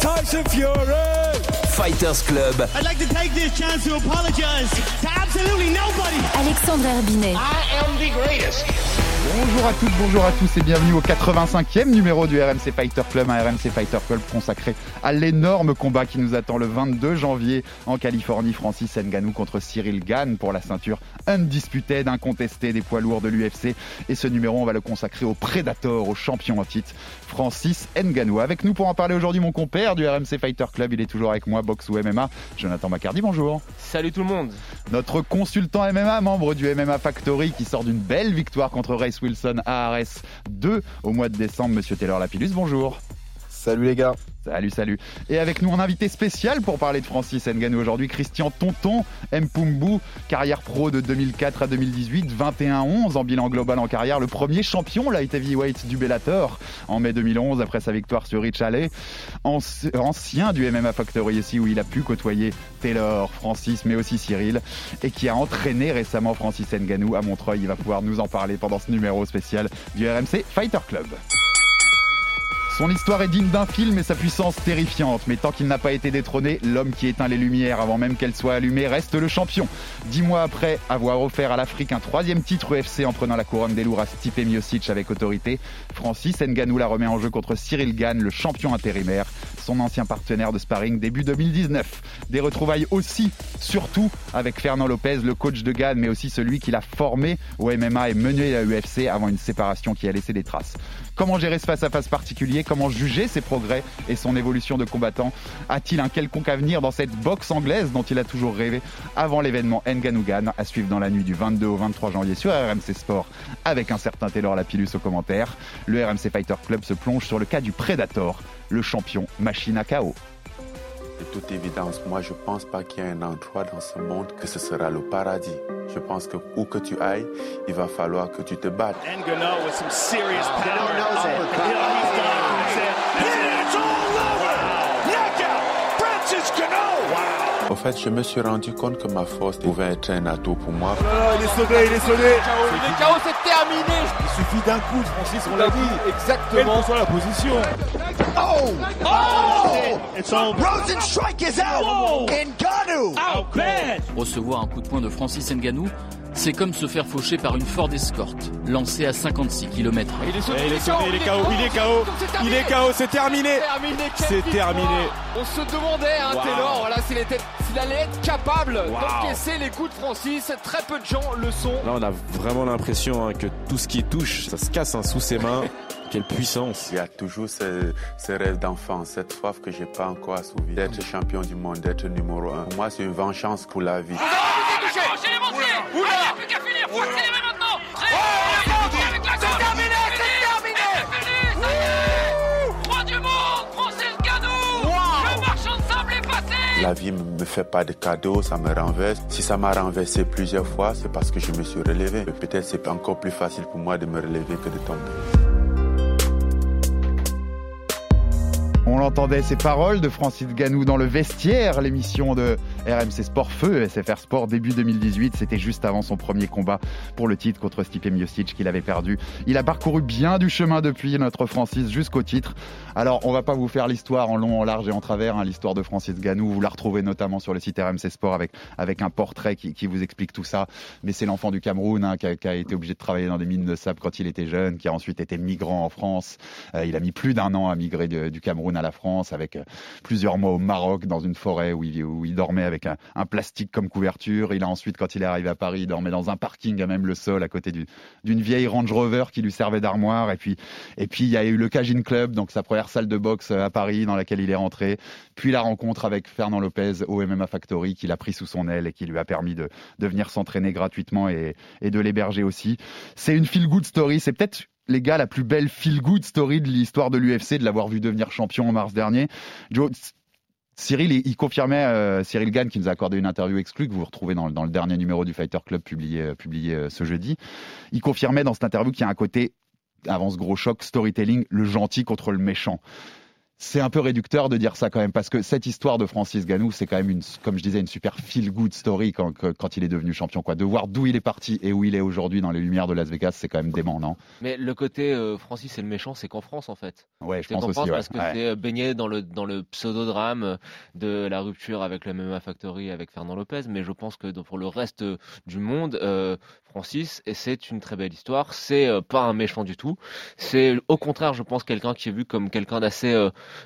Tyson Fury. Fighters Club. I'd like to take this chance to apologize to absolutely nobody. Alexandre Herbinet. I am the greatest. Bonjour à toutes, bonjour à tous et bienvenue au 85e numéro du RMC Fighter Club, un RMC Fighter Club consacré à l'énorme combat qui nous attend le 22 janvier en Californie. Francis Ngannou contre Cyril Gann pour la ceinture undisputed, incontestée des poids lourds de l'UFC. Et ce numéro, on va le consacrer au Predator, au champion en titre, Francis Ngannou. Avec nous pour en parler aujourd'hui, mon compère du RMC Fighter Club, il est toujours avec moi, boxe ou MMA, Jonathan Macardy, bonjour. Salut tout le monde. Notre consultant MMA, membre du MMA Factory, qui sort d'une belle victoire contre Race Wilson à Ares 2 au mois de décembre. Monsieur Taylor Lapillus, bonjour. Salut les gars. Salut, salut. Et avec nous, un invité spécial pour parler de Francis Ngannou aujourd'hui, Christian Tonton Mpumbu, carrière pro de 2004 à 2018, 21-11 en bilan global en carrière, le premier champion light heavyweight du Bellator en mai 2011 après sa victoire sur Rich Alley, ancien du MMA Factory ici où il a pu côtoyer Taylor, Francis, mais aussi Cyril, et qui a entraîné récemment Francis Ngannou à Montreuil. Il va pouvoir nous en parler pendant ce numéro spécial du RMC Fighter Club. Son histoire est digne d'un film et sa puissance terrifiante, mais tant qu'il n'a pas été détrôné, l'homme qui éteint les lumières avant même qu'elles soient allumées reste le champion. Dix mois après avoir offert à l'Afrique un troisième titre UFC en prenant la couronne des lourds à Stipe Miocic avec autorité, Francis Ngannou la remet en jeu contre Cyril Gann, le champion intérimaire, son ancien partenaire de sparring début 2019. Des retrouvailles aussi, surtout avec Fernand Lopez, le coach de Gann, mais aussi celui qui l'a formé au MMA et mené à l'UFC avant une séparation qui a laissé des traces. Comment gérer ce face-à-face particulier Comment juger ses progrès et son évolution de combattant A-t-il un quelconque avenir dans cette boxe anglaise dont il a toujours rêvé avant l'événement Nganougan à suivre dans la nuit du 22 au 23 janvier sur RMC Sport avec un certain Taylor Lapillus au commentaire Le RMC Fighter Club se plonge sur le cas du Predator, le champion machine à KO. De toute évidence, moi je pense pas qu'il y ait un endroit dans ce monde que ce sera le paradis. Je pense que où que tu ailles, il va falloir que tu te battes. Au fait, je me suis rendu compte que ma force pouvait être un atout pour moi. il est sonné, il est sonné. Il est KO, c'est terminé. Il suffit d'un coup, Francis, on l'a dit. Quelle Exactement. que soit la position. Oh! It's over. Rosenstrike is out. Ngannou. Out bad. Recevoir un coup de poing de Francis Ngannou, c'est comme se faire faucher par une Ford Escort, lancée à 56 km. Il est sonné, il est KO, il est KO, il est KO, c'est terminé. terminé. quelle C'est victoire. terminé. On se demandait, hein, Wow. Taylor, voilà, s'il était- s'il allait être capable Wow. d'encaisser les coups de Francis. Très peu de gens le sont. Là, on a vraiment l'impression hein, que tout ce qui touche, ça se casse hein, sous ses mains. Quelle puissance. Il y a toujours ce, ce rêve d'enfant, cette soif que j'ai pas encore assouvi, d'être champion du monde, d'être numéro un. Pour moi, c'est une vengeance pour la vie. La vie me fait pas de cadeaux, ça me renverse. Si ça m'a renversé plusieurs fois, c'est parce que je me suis relevé. Peut-être c'est encore plus facile pour moi de me relever que de tomber. On l'entendait ces paroles de Francis Ganou dans le vestiaire, l'émission de RMC Sport Feu, SFR Sport début 2018. C'était juste avant son premier combat pour le titre contre Stipe Miocic qu'il avait perdu. Il a parcouru bien du chemin depuis notre Francis jusqu'au titre. Alors, on va pas vous faire l'histoire en long, en large et en travers, hein, l'histoire de Francis Ganou. Vous la retrouvez notamment sur le site RMC Sport avec, avec un portrait qui, qui vous explique tout ça. Mais c'est l'enfant du Cameroun hein, qui, a, qui a été obligé de travailler dans des mines de sable quand il était jeune, qui a ensuite été migrant en France. Euh, il a mis plus d'un an à migrer du Cameroun à la France, avec euh, plusieurs mois au Maroc, dans une forêt où il, dormait avec un, plastique comme couverture. Il a ensuite, quand il est arrivé à Paris, il dormait dans un parking à même le sol, à côté du- d'une vieille Range Rover qui lui servait d'armoire. Et puis, et puis, il y a eu le Cajun Club, donc sa première salle de boxe à Paris, dans laquelle il est rentré. Puis la rencontre avec Fernand Lopez au MMA Factory, qu'il a pris sous son aile et qui lui a permis de, de venir s'entraîner gratuitement et, et de l'héberger aussi. C'est une feel-good story. C'est peut-être les gars, la plus belle feel-good story de l'histoire de l'UFC, de l'avoir vu devenir champion en mars dernier. Joe, Cyril, il, confirmait, euh, Cyril Gann, qui nous a accordé une interview exclue, que vous retrouvez dans, le- dans le dernier numéro du Fighter Club publié, euh, publié euh, ce jeudi. Il confirmait dans cette interview qu'il y a un côté, avant ce gros choc, storytelling, le gentil contre le méchant. C'est un peu réducteur de dire ça quand même, parce que cette histoire de Francis Ganou, c'est quand même, une, comme je disais, une super feel-good story quand, quand il est devenu champion. Quoi. De voir d'où il est parti et où il est aujourd'hui dans les lumières de Las Vegas, c'est quand même dément, non? Mais le côté euh, Francis c'est le méchant, c'est qu'en France en fait. Ouais, je pense aussi. France ouais. parce que Ouais. c'est euh, baigné dans le, dans le pseudo-drame euh, de la rupture avec le MMA Factory avec Fernand Lopez. Mais je pense que pour le reste du monde, euh, Francis, et c'est une très belle histoire. C'est euh, pas un méchant du tout. C'est au contraire, je pense, quelqu'un qui est vu comme quelqu'un d'assez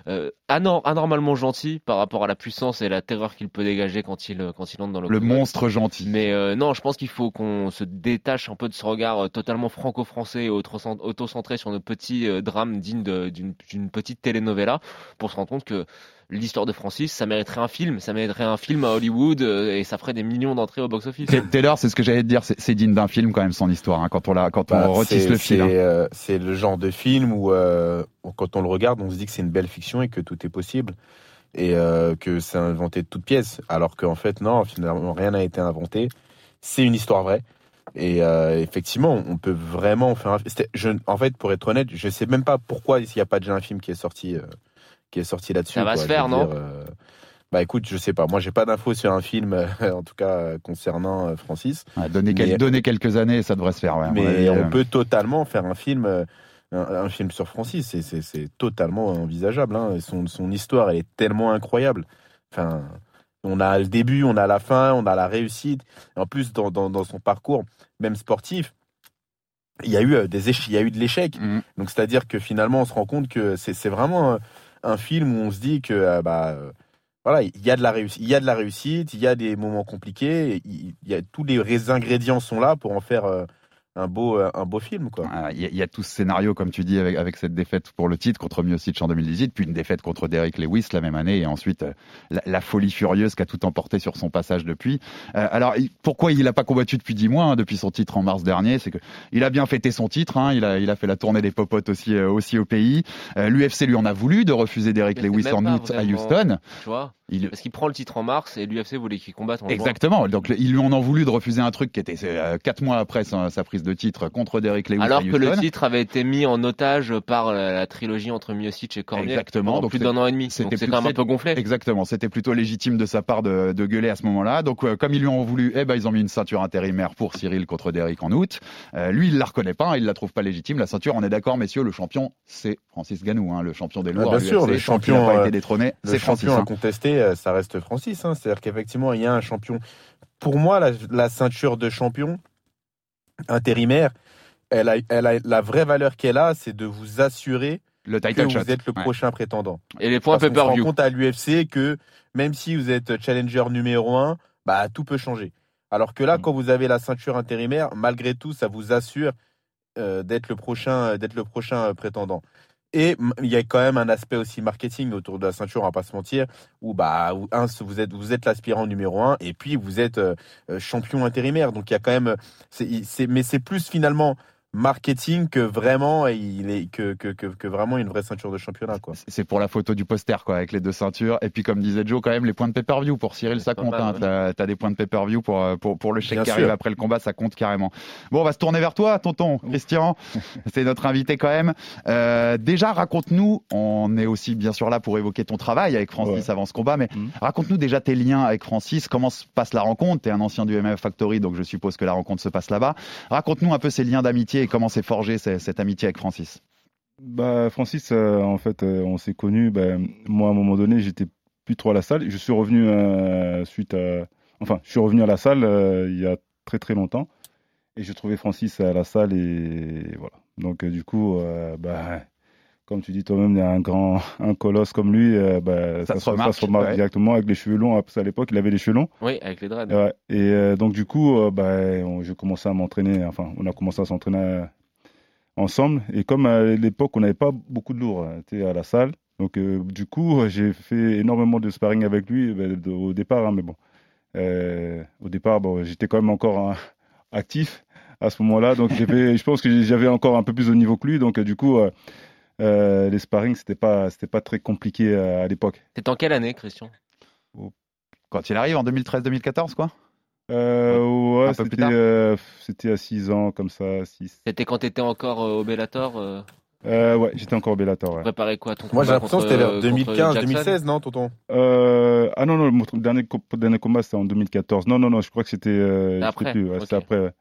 euh, anor- anormalement gentil par rapport à la puissance et la terreur qu'il peut dégager quand il, euh, quand il entre dans le Le monstre gentil. mais euh, non, je pense qu'il faut qu'on se détache un peu de ce regard totalement franco-français et auto- auto-centré sur nos petits drames dignes d'une petite telenovela pour se rendre compte que l'histoire de Francis, ça mériterait un film, ça mériterait un film à Hollywood euh, et ça ferait des millions d'entrées au box-office. Ta- Taylor, c'est ce que j'allais te dire, c'est digne d'un film quand même son histoire, hein, quand on, la, quand on Bah, retisse le fil. C'est hein. euh, c'est le genre de film où, euh, quand on le regarde, on se dit que c'est une belle fiction et que tout est possible. Et euh, que c'est inventé de toutes pièces. Alors qu'en fait, non, finalement, rien n'a été inventé. C'est une histoire vraie. Et euh, effectivement, on peut vraiment faire un je, En fait, pour être honnête, je sais même pas pourquoi il n'y a pas déjà un film qui est sorti, euh, qui est sorti là-dessus. Ça va quoi. se faire, non dire, euh, Bah écoute, je sais pas. Moi, j'ai pas d'infos sur un film, euh, en tout cas euh, concernant euh, Francis. Ouais, donner, quel- mais- donner quelques années, ça devrait se faire. ouais, Mais euh. on peut totalement faire un film, euh, un, un film sur Francis. C'est- totalement envisageable. hein. Son, son histoire, elle est tellement incroyable. Enfin, on a le début, on a la fin, on a la réussite. Et en plus, dans, dans, dans son parcours, même sportif, il y a eu des éche- il y a eu de l'échec. Mhm. Donc c'est-à-dire que finalement, on se rend compte que c'est c'est vraiment un, film où on se dit que euh, bah euh, voilà, il y a de la réussite, il y a de la réussite, il y a des moments compliqués, il y a tous les ré- ingrédients sont là pour en faire euh, un beau euh, un beau film quoi. Ah, Il y, a- il y a tout ce scénario, comme tu dis, avec, avec cette défaite pour le titre contre Miocic en 2018, puis une défaite contre Derek Lewis la même année, et ensuite euh, la, la folie furieuse qui a tout emporté sur son passage depuis. Euh, alors, pourquoi il n'a pas combattu depuis 10 mois, hein, depuis son titre en mars dernier C'est que il a bien fêté son titre, hein, il, a, il a fait la tournée des popotes aussi, euh, aussi au pays. Euh, L'UFC lui en a voulu de refuser Derek Mais Lewis en août à Houston. Tu vois Il- Parce qu'il prend le titre en mars et l'UFC voulait qu'il combatte en juin. Exactement. Donc ils lui en ont voulu de refuser un truc qui était euh, quatre mois après sa, sa prise de titre contre Derek Lewis Alors que le titre avait été mis en otage par la, la trilogie entre Miocic et Cormier Exactement. Donc plus d'un an et demi. Donc c'était quand même un peu gonflé. Exactement, c'était plutôt légitime de sa part de, de gueuler à ce moment-là. Donc euh, comme ils lui ont voulu, eh ben ils ont mis une ceinture intérimaire pour Cyril contre Derrick en août. Euh, lui, il la reconnaît pas, hein, il la trouve pas légitime. La ceinture, on est d'accord, messieurs, le champion, c'est Francis Ganou, hein, le champion des Ah, lourds. bien sûr, le champion, n'a pas euh, été détrôné, c'est Francis. champion hein. incontesté, euh, ça reste Francis. hein. C'est-à-dire qu'effectivement, il y a un champion. Pour moi, la, la ceinture de champion intérimaire, elle a, elle a la vraie valeur qu'elle a, c'est de vous assurer Le que vous êtes le Ouais. prochain prétendant. Et les points Parce qu'on se rend compte à l'UFC que même si vous êtes challenger numéro un, bah tout peut changer. Alors que là, Mm. quand vous avez la ceinture intérimaire, malgré tout, ça vous assure euh, d'être le prochain, d'être le prochain euh, prétendant. Et il y a quand même un aspect aussi marketing autour de la ceinture, on va pas se mentir, où bah vous êtes l'aspirant numéro un et puis vous êtes euh, euh, champion intérimaire. Donc il y a quand même, mais c'est plus finalement marketing que vraiment il est que, que, que, que vraiment une vraie ceinture de championnat quoi. C'est pour la photo du poster, quoi, avec les deux ceintures. Et puis, comme disait Joe, quand même, les points de pay-per-view pour Cyril, ça compte. hein. T'as t'as des points de pay-per-view pour, euh, pour, pour le chèque qui arrive après le combat, ça compte carrément. Bon, on va se tourner vers toi, tonton Christian. C'est notre invité quand même. Euh, déjà, raconte-nous, on est aussi bien sûr là pour évoquer ton travail avec Francis avant ce combat, mais Mhm. raconte-nous déjà tes liens avec Francis, comment se passe la rencontre? T'es un ancien du MMA Factory, donc je suppose que la rencontre se passe là-bas. Raconte-nous un peu ces liens d'amitié et comment s'est forgée ce- cette amitié avec Francis? Bah, Francis, euh, en fait, euh, on s'est connus. Ben, moi, à un moment donné, j'étais plus trop à la salle. Je suis revenu euh, suite à. Enfin, je suis revenu à la salle il y a très très longtemps. Et j'ai trouvé Francis à la salle et voilà. Donc, du coup, bah, comme tu dis toi-même, il y a un grand, un colosse comme lui. euh, bah, Ça ça, se remarque, ça se remarque ouais. directement avec les cheveux longs. Parce qu'à l'époque, il avait les cheveux longs. Oui, avec les dreads. Ouais, et euh, donc du coup, euh, bah, on- j'ai commencé à m'entraîner, enfin, on a commencé à s'entraîner euh, ensemble. Et comme à l'époque, on n'avait pas beaucoup de lourds à la salle, donc du coup, j'ai fait énormément de sparring avec lui de- au départ, hein, mais bon, au départ, bon, j'étais quand même encore hein, actif à ce moment-là. Donc je pense que j'avais encore un peu plus de niveau que lui. Donc du coup, les sparring, c'était pas, c'était pas très compliqué euh, à l'époque. C'était en quelle année, Christian? Quand il arrive en 2013-2014, quoi? Euh, ouais, c'était, euh, c'était à 6 ans, comme ça, 6. C'était quand t'étais encore euh, au Bellator euh, Euh, ouais, j'étais encore au Bellator, ouais. Préparer quoi ton Moi, j'ai l'impression que c'était euh, vers contre 2015, Jackson 2016, non, tonton? Euh, ah non, non, mon dernier, co- dernier combat, c'était en 2014. Non, non, non, je crois que c'était... Euh, Après, plus, ouais, ok. C'était après,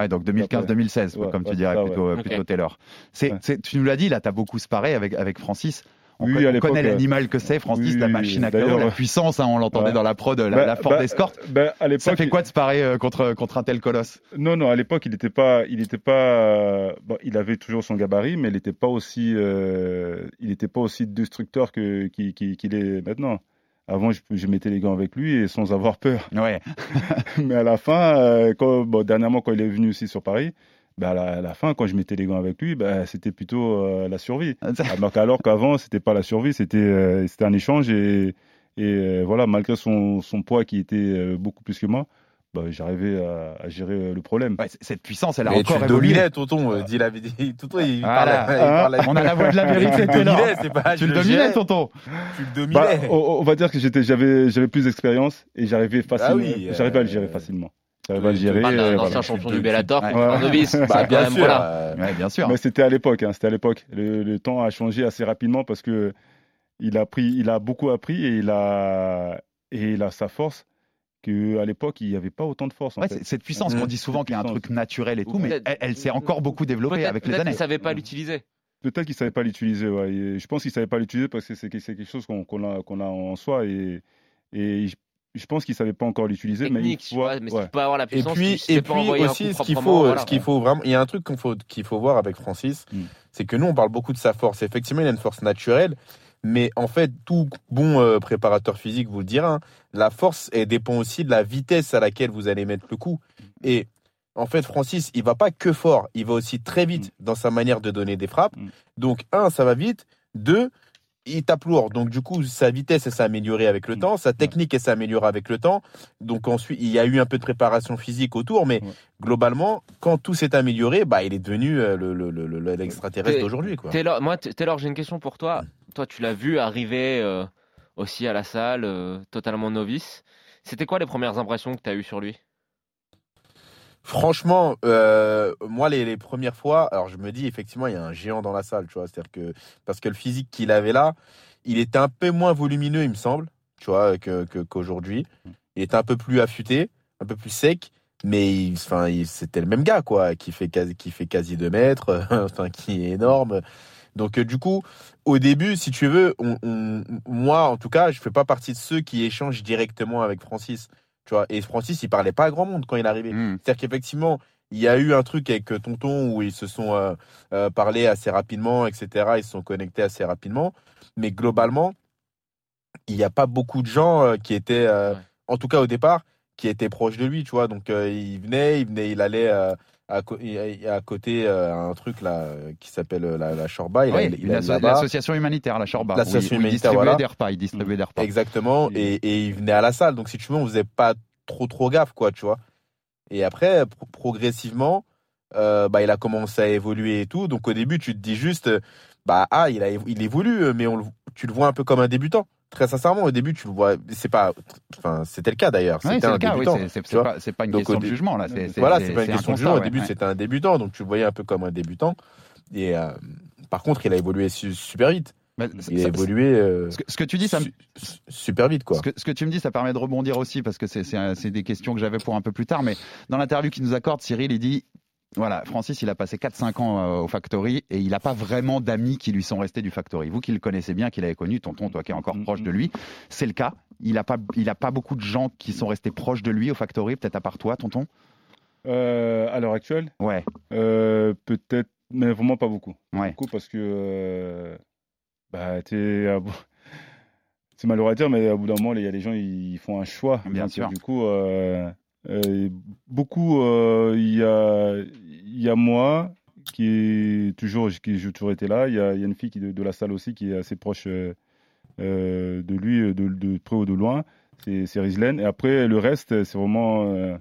ouais. Ouais, donc 2015-2016, Ouais, comme tu dirais ça, plutôt, ouais. euh, Taylor. C'est, c'est- tu nous l'as dit, là, tu as beaucoup sparé avec, avec Francis. On, Oui, con- à on l'époque, connaît l'animal que c'est, Francis, oui, la machine à KO, la puissance, hein, on l'entendait Ouais. dans la prod, la, Bah, la Ford bah, Escort. bah, à l'époque, Ça fait quoi de sparer euh, contre, contre un tel colosse? Non, non, à l'époque, il n'était pas, il était pas, euh, bon, il avait toujours son gabarit, mais il n'était pas aussi, euh, il était pas aussi destructeur que qu'il qu'il- qu'il est maintenant. Avant, je, je mettais les gants avec lui et sans avoir peur. Ouais. mais à la fin, euh, quand, bon, dernièrement, quand il est venu aussi sur Paris, bah, à, la, à la fin, quand je mettais les gants avec lui, bah, c'était plutôt euh, la survie. Alors, qu'alors qu'avant, c'était pas la survie, c'était, euh, un échange et, et voilà, malgré son, son poids qui était beaucoup plus que moi, bah, j'arrivais à, à gérer euh, le problème. Ouais, cette puissance, elle a Mais tu encore le évolué. dominais, tonton. euh, la vérité. Tonton, il Voilà. parle. il parle- On a la voix de la vérité, Tu dominais, c'est pas. Tu le dominais, tonton. Tu le Bah, dominais. on, on va dire que j'étais, j'avais, j'avais plus d'expérience et j'arrivais facilement, oui, euh, j'arrivais à le gérer facilement. J'arrivais à le tu- gérer. D'un euh, ancien voilà. champion Tu- du Bellator Ouais. un novice. Bah, Bah, bien sûr. voilà. euh, Ouais, bien sûr. Mais c'était à l'époque, hein, c'était à l'époque. Le, le temps a changé assez rapidement parce que il a pris, il a beaucoup appris et il a, et il a sa force que à l'époque il n'y avait pas autant de force. En Ouais, fait. c'est- cette puissance Mm. qu'on dit souvent qu'il y a un truc naturel et tout, mais elle, elle s'est encore beaucoup développée avec les peut-être années. qu'il savait pas l'utiliser. Peut-être qu'il savait pas l'utiliser. Ouais. Et je pense qu'il savait pas l'utiliser parce que c'est quelque chose qu'on a, en soi et, et je, pense qu'il savait pas encore l'utiliser. Mais tu fois, vois, mais si ouais. tu peux avoir la Et puissance, puis, et puis envoyer un aussi, ce qu'il faut, voilà. ce qu'il faut vraiment, il y a un truc qu'il faut, qu'il faut voir avec Francis, Mm. c'est que nous, on parle beaucoup de sa force. Effectivement, il a une force naturelle, mais en fait, tout bon euh, préparateur physique vous le dira, hein, la force, elle dépend aussi de la vitesse à laquelle vous allez mettre le coup. Et en fait, Francis, il va pas que fort, il va aussi très vite dans sa manière de donner des frappes. Mm. Donc, un, ça va vite. Deux, il tape lourd. Donc, du coup, sa vitesse, elle s'est améliorée avec le Mm. temps. Sa technique, elle s'est améliorée avec le temps. Donc, ensuite, il y a eu un peu de préparation physique autour. Mais Ouais. globalement, quand tout s'est amélioré, bah, il est devenu euh, le- le- le- le- l'extraterrestre d'aujourd'hui. Taylor, moi, t- Taylor, j'ai une question pour toi. Toi, tu l'as vu arriver euh, aussi à la salle, euh, totalement novice. C'était quoi les premières impressions que tu as eues sur lui? Franchement, euh, moi, les, les premières fois, alors je me dis, effectivement, il y a un géant dans la salle, tu vois. C'est-à-dire que, parce que le physique qu'il avait là, il était un peu moins volumineux, il me semble, tu vois, que, que- qu'aujourd'hui. Il était un peu plus affûté, un peu plus sec, mais il- enfin, il- c'était le même gars, quoi, qui fait quasi, qui fait quasi 2 mètres, enfin, qui est énorme. Donc, euh, du coup, au début, si tu veux, on, on- moi, en tout cas, je fais pas partie de ceux qui échangent directement avec Francis. Tu vois, et Francis, il parlait pas à grand monde quand il est arrivé. Mm. C'est-à-dire qu'effectivement, il y a eu un truc avec euh, Tonton où ils se sont euh, euh, parlé assez rapidement, etc. Ils se sont connectés assez rapidement. Mais globalement, il n'y a pas beaucoup de gens euh, qui étaient, euh, Ouais. en tout cas au départ, qui étaient proches de lui, tu vois. Donc il venait, il venait, il allait à, à côté euh, un truc là euh, qui s'appelle euh, la, la Shorba. Il, Oui, allait- il une allait asso- là-bas. l'association humanitaire, la Shorba. L'association humanitaire, distribuait voilà. des repas, il distribuait des repas. Exactement. Et- il venait à la salle. Donc, si tu veux, on faisait pas trop, trop gaffe, quoi, tu vois. Et après, pro- progressivement, euh, bah, il a commencé à évoluer et tout. Donc, au début, tu te dis juste, bah, ah, il, a, il évolue, mais on tu le vois un peu comme un débutant. Très sincèrement, au début, tu le vois. C'est pas. Enfin, c'était le cas d'ailleurs. C'était c'est un cas, oui, débutant. c'est- c'est pas, une Donc, question de jugement, là. Voilà, c'est- pas une question de jugement. Au début, ouais. c'était un débutant. Donc, tu le voyais un peu comme un débutant. Et euh, par contre, il a évolué su- super vite. Mais Il a évolué euh, Ce que, ce que tu dis, ça me, su- su- super vite, quoi. Ce que, ce que tu me dis, ça permet de rebondir aussi parce que c'est des questions que j'avais pour un peu plus tard. Mais dans l'interview qu'il nous accorde, Cyril, il dit voilà, Francis, il a passé 4-5 ans euh, au Factory et il n'a pas vraiment d'amis qui lui sont restés du Factory. Vous qui le connaissez bien, qui l'avez connu, tonton, toi qui es encore Mm, proche mm. de lui, c'est le cas. Il n'a pas, il a pas beaucoup de gens qui sont restés proches de lui au Factory, peut-être à part toi, tonton? Euh, à l'heure actuelle, Ouais, euh, peut-être, mais vraiment pas beaucoup. ouais. Beaucoup parce que euh, bah, bout- c'est malheureux à dire, mais au bout d'un moment, il y a des gens, ils font un choix. Bien Donc, sûr. Du coup, euh, beaucoup, euh, il y, a, y a moi qui est toujours, qui j'ai toujours été là. Il y a, il y a une fille qui, de, de la salle aussi qui est assez proche euh, euh, de lui, de, de près ou de loin. C'est Rizlen. Et après, le reste, c'est vraiment. euh,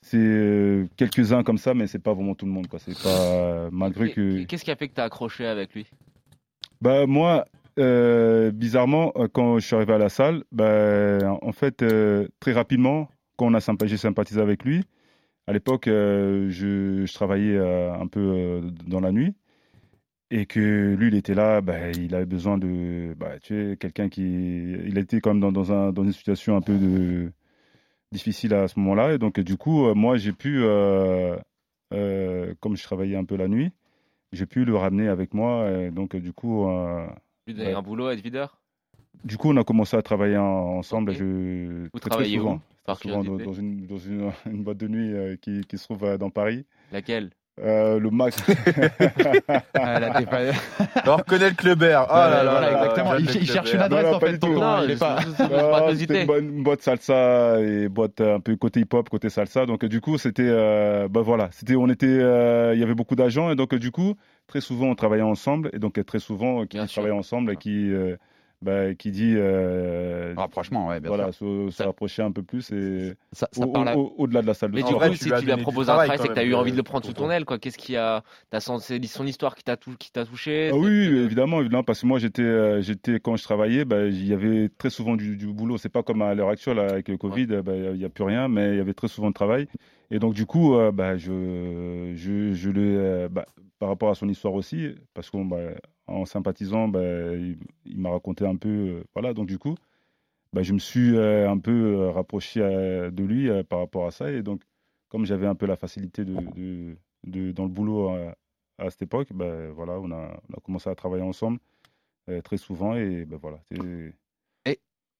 c'est euh, quelques-uns comme ça, mais c'est pas vraiment tout le monde. Quoi. C'est pas malgré que. Qu'est-ce qui a fait que tu as accroché avec lui? Bah moi, euh, bizarrement, euh, quand je suis arrivé à la salle, bah, en fait, euh, très rapidement, quand on a sympathisé avec lui, à l'époque, euh, je, je travaillais euh, un peu euh, dans la nuit et que lui, il était là, bah, il avait besoin de, bah, tu sais, quelqu'un qui, il était quand même dans, dans, un, dans une situation un peu de, difficile à ce moment-là. Et donc, du coup, moi, j'ai pu, comme je travaillais un peu la nuit, j'ai pu le ramener avec moi. Et donc, du coup, ouais. un boulot à être videur? Du coup, on a commencé à travailler en- ensemble. Je... Vous très, très travaillez où, souvent, par Très souvent dans, une, dans une, une boîte de nuit euh, qui, qui se trouve euh, dans Paris. Laquelle? Euh, Le Max. Ah, là, t'es pas- On reconnaît le clubert. Oh là là, Voilà, exactement. Il, cherche une adresse Non, non, en pas fait, tout. hein, il est pas. C'était une boîte salsa et boîte un peu côté hip-hop, côté salsa. Donc du coup, c'était, euh, bah voilà, c'était, on était, euh, il y avait beaucoup d'agents et donc du coup, très souvent on travaillait ensemble et donc très souvent qui travaillait ensemble et qui, euh, bah, qui dit, euh, rapprochement, ouais, bien voilà, se, se rapprocher un peu plus et ça au- parle à- au- au-delà de la salle de Mais du sport. coup, si tu lui as proposé un travail, c'est que tu as eu envie de le prendre sous ton aile. quoi. Qu'est-ce qui a. T'as senti son histoire qui t'a tou- qui t'a touché Ah oui, évidemment, évidemment, parce que moi j'étais, euh, j'étais quand je travaillais, bah, il y avait très souvent du, du boulot. C'est pas comme à l'heure actuelle avec le Covid, bah, il n'y a plus rien, mais il y avait très souvent de travail. Et donc du coup, euh, bah, je, je, je le, euh, bah, par rapport à son histoire aussi, parce bah, en sympathisant, bah, il, m'a raconté un peu, euh, voilà. Donc du coup, bah, je me suis euh, un peu euh, rapproché de lui par rapport à ça. Et donc, comme j'avais un peu la facilité de, dans le boulot à cette époque, ben voilà, on a, on a commencé à travailler ensemble très souvent et voilà.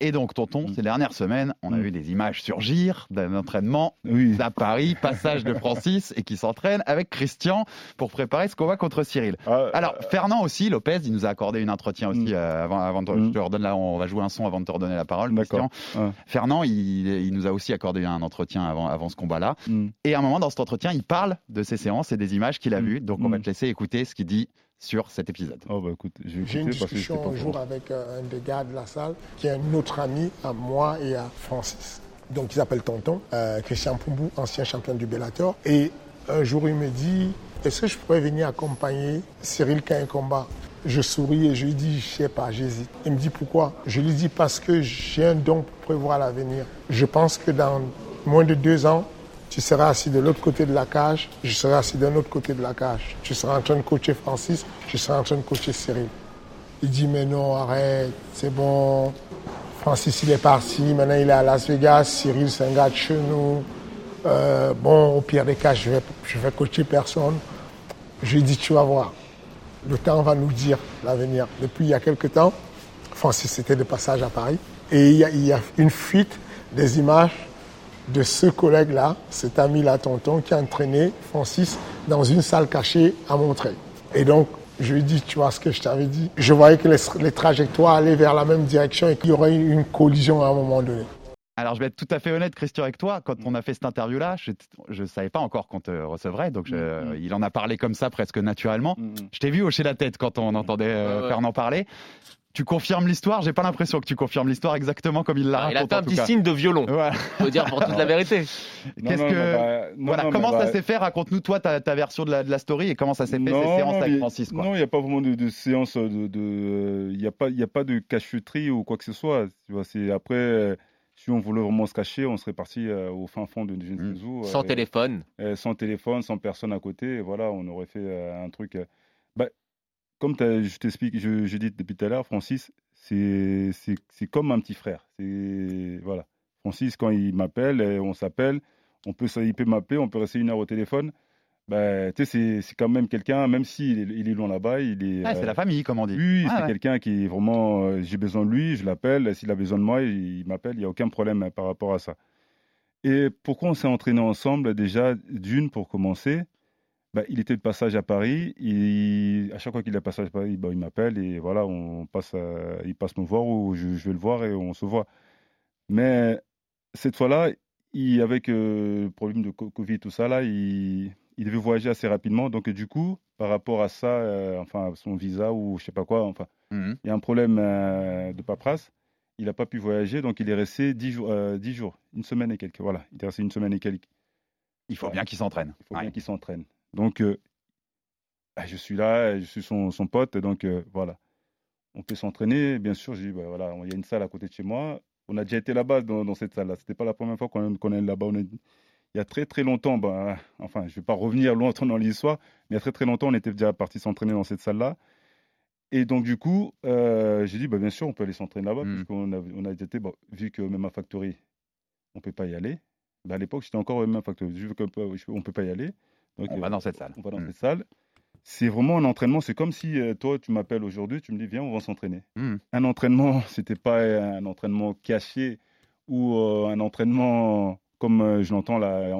Et, donc, tonton, ces dernières semaines, on a vu des images surgir d'un entraînement à Paris, passage de Francis, et qui s'entraîne avec Christian pour préparer ce combat contre Cyril. Alors, Fernand aussi, Lopez, il nous a accordé une entretien aussi euh, avant, avant de, je te redonne là, on va jouer un son avant de te redonner la parole. Christian. Ouais. Fernand, il, il nous a aussi accordé un entretien avant, avant ce combat-là. Et à un moment, dans cet entretien, il parle de ses séances et des images qu'il a vues. Donc, on va te laisser écouter ce qu'il dit sur cet épisode. Oh, bah écoute, J'ai une parce que discussion pas un jour avec euh, un des gars de la salle, qui est un autre ami à moi et à Francis. Donc, il s'appelle Tonton, euh, Christian Pombou, ancien champion du Bellator. Et un jour, il me dit Est-ce que je pourrais venir accompagner Cyril un combat? Je souris et je lui dis Je sais pas, j'hésite. Il me dit Pourquoi? Je lui dis Parce que j'ai un don pour prévoir l'avenir. Je pense que dans moins de deux ans, tu seras assis de l'autre côté de la cage, je serai assis de l'autre côté de la cage. Tu seras en train de coacher Francis, je serai en train de coacher Cyril. Il dit mais non, arrête, c'est bon. Francis il est parti, maintenant il est à Las Vegas, Cyril c'est un gars de chez nous. Euh, bon, au pire des cas, je vais, je vais coacher personne. Je lui dis tu vas voir, le temps va nous dire l'avenir. Depuis il y a quelques temps, Francis était de passage à Paris et il y a une fuite des images de ce collègue-là, cet ami-là, tonton, qui a entraîné Francis dans une salle cachée à Montreuil. Et donc, je lui ai dit, tu vois ce que je t'avais dit? Je voyais que les, les trajectoires allaient vers la même direction et qu'il y aurait une collision à un moment donné. Alors, je vais être tout à fait honnête, Christian, avec toi. Quand on a fait cette interview-là, je ne savais pas encore qu'on te recevrait. Donc, je- il en a parlé comme ça, presque naturellement. Je t'ai vu hocher la tête quand on entendait euh, Ouais, ouais. Fernand parler. Tu confirmes l'histoire J'ai pas l'impression que tu confirmes l'histoire exactement comme il l'a Ah, il a raconté. fait un petit cas. signe de violon. Voilà. Faut dire pour toute la vérité. Qu'est-ce que bah, non, voilà non, comment ça bah- s'est fait? Raconte-nous toi ta, ta version de la, de la story et comment ça s'est fait ces Non, séances non, avec mais- Francis. Quoi. Non, il n'y a pas vraiment de, de séance de. de- Il n'y a pas, il y a pas de cacheterie ou quoi que ce soit. Tu vois, c'est après. euh, Si on voulait vraiment se cacher, on serait parti euh, au fin fond de je ne sais où. Sans euh, téléphone. euh, sans téléphone, sans personne à côté. Et voilà, on aurait fait euh, un truc. Euh, comme je t'explique, je, je dis depuis tout à l'heure, Francis, c'est comme un petit frère. Voilà. Francis, quand il m'appelle, euh, on s'appelle, on peut, il peut m'appeler, on peut rester une heure au téléphone. Bah, c'est quand même quelqu'un, même s'il est, il est loin là-bas, il est. Ah, c'est euh, la famille, comme on dit. oui, Ah, c'est ouais. quelqu'un qui est vraiment. euh, J'ai besoin de lui, je l'appelle. S'il a besoin de moi, il, il m'appelle. Il n'y a aucun problème hein, par rapport à ça. Et pourquoi on s'est entraîné ensemble Déjà, d'une, pour commencer, bah, il était de passage à Paris. Il, à chaque fois qu'il est de passage à Paris, bah, il m'appelle et voilà, on passe à- il passe me voir ou je, je vais le voir et on se voit. Mais cette fois-là, il, avec euh, le problème de co- Covid, tout ça, là, il, il devait voyager assez rapidement. Donc, du coup, par rapport à ça, euh, enfin, son visa ou je sais pas quoi, enfin, Mhm. il y a un problème euh, de paperasse. Il n'a pas pu voyager, donc il est resté 10 jours, euh, 10 jours, une semaine et quelques. Voilà, il est resté une semaine et quelques. Il faut bien qu'il s'entraîne. Il faut bien qu'il s'entraîne. Donc, euh, bah, je suis là, je suis son, son pote, donc euh, voilà. On peut s'entraîner, bien sûr. J'ai dit, bah, voilà, il y a une salle à côté de chez moi. On a déjà été là-bas dans, dans cette salle-là. C'était pas la première fois qu'on qu'on est là-bas. On Il y a très très longtemps, bah, enfin, je vais pas revenir longtemps dans l'histoire, mais il y a très très longtemps, on était déjà parti s'entraîner dans cette salle-là. Et donc, du coup, euh, j'ai dit, bah, bien sûr, on peut aller s'entraîner là-bas, puisqu'on a, on a été, bon, vu que même à Factory, on peut pas y aller. Bah, à l'époque, j'étais encore au MMA Factory. Vu qu'on on peut pas y aller. Donc, On va dans cette salle. On va dans Mm. cette salle. C'est vraiment un entraînement. C'est comme si euh, toi, tu m'appelles aujourd'hui, tu me dis, viens, on va s'entraîner. Mm. Un entraînement, c'était pas un entraînement caché ou euh, un entraînement comme euh, je l'entends là,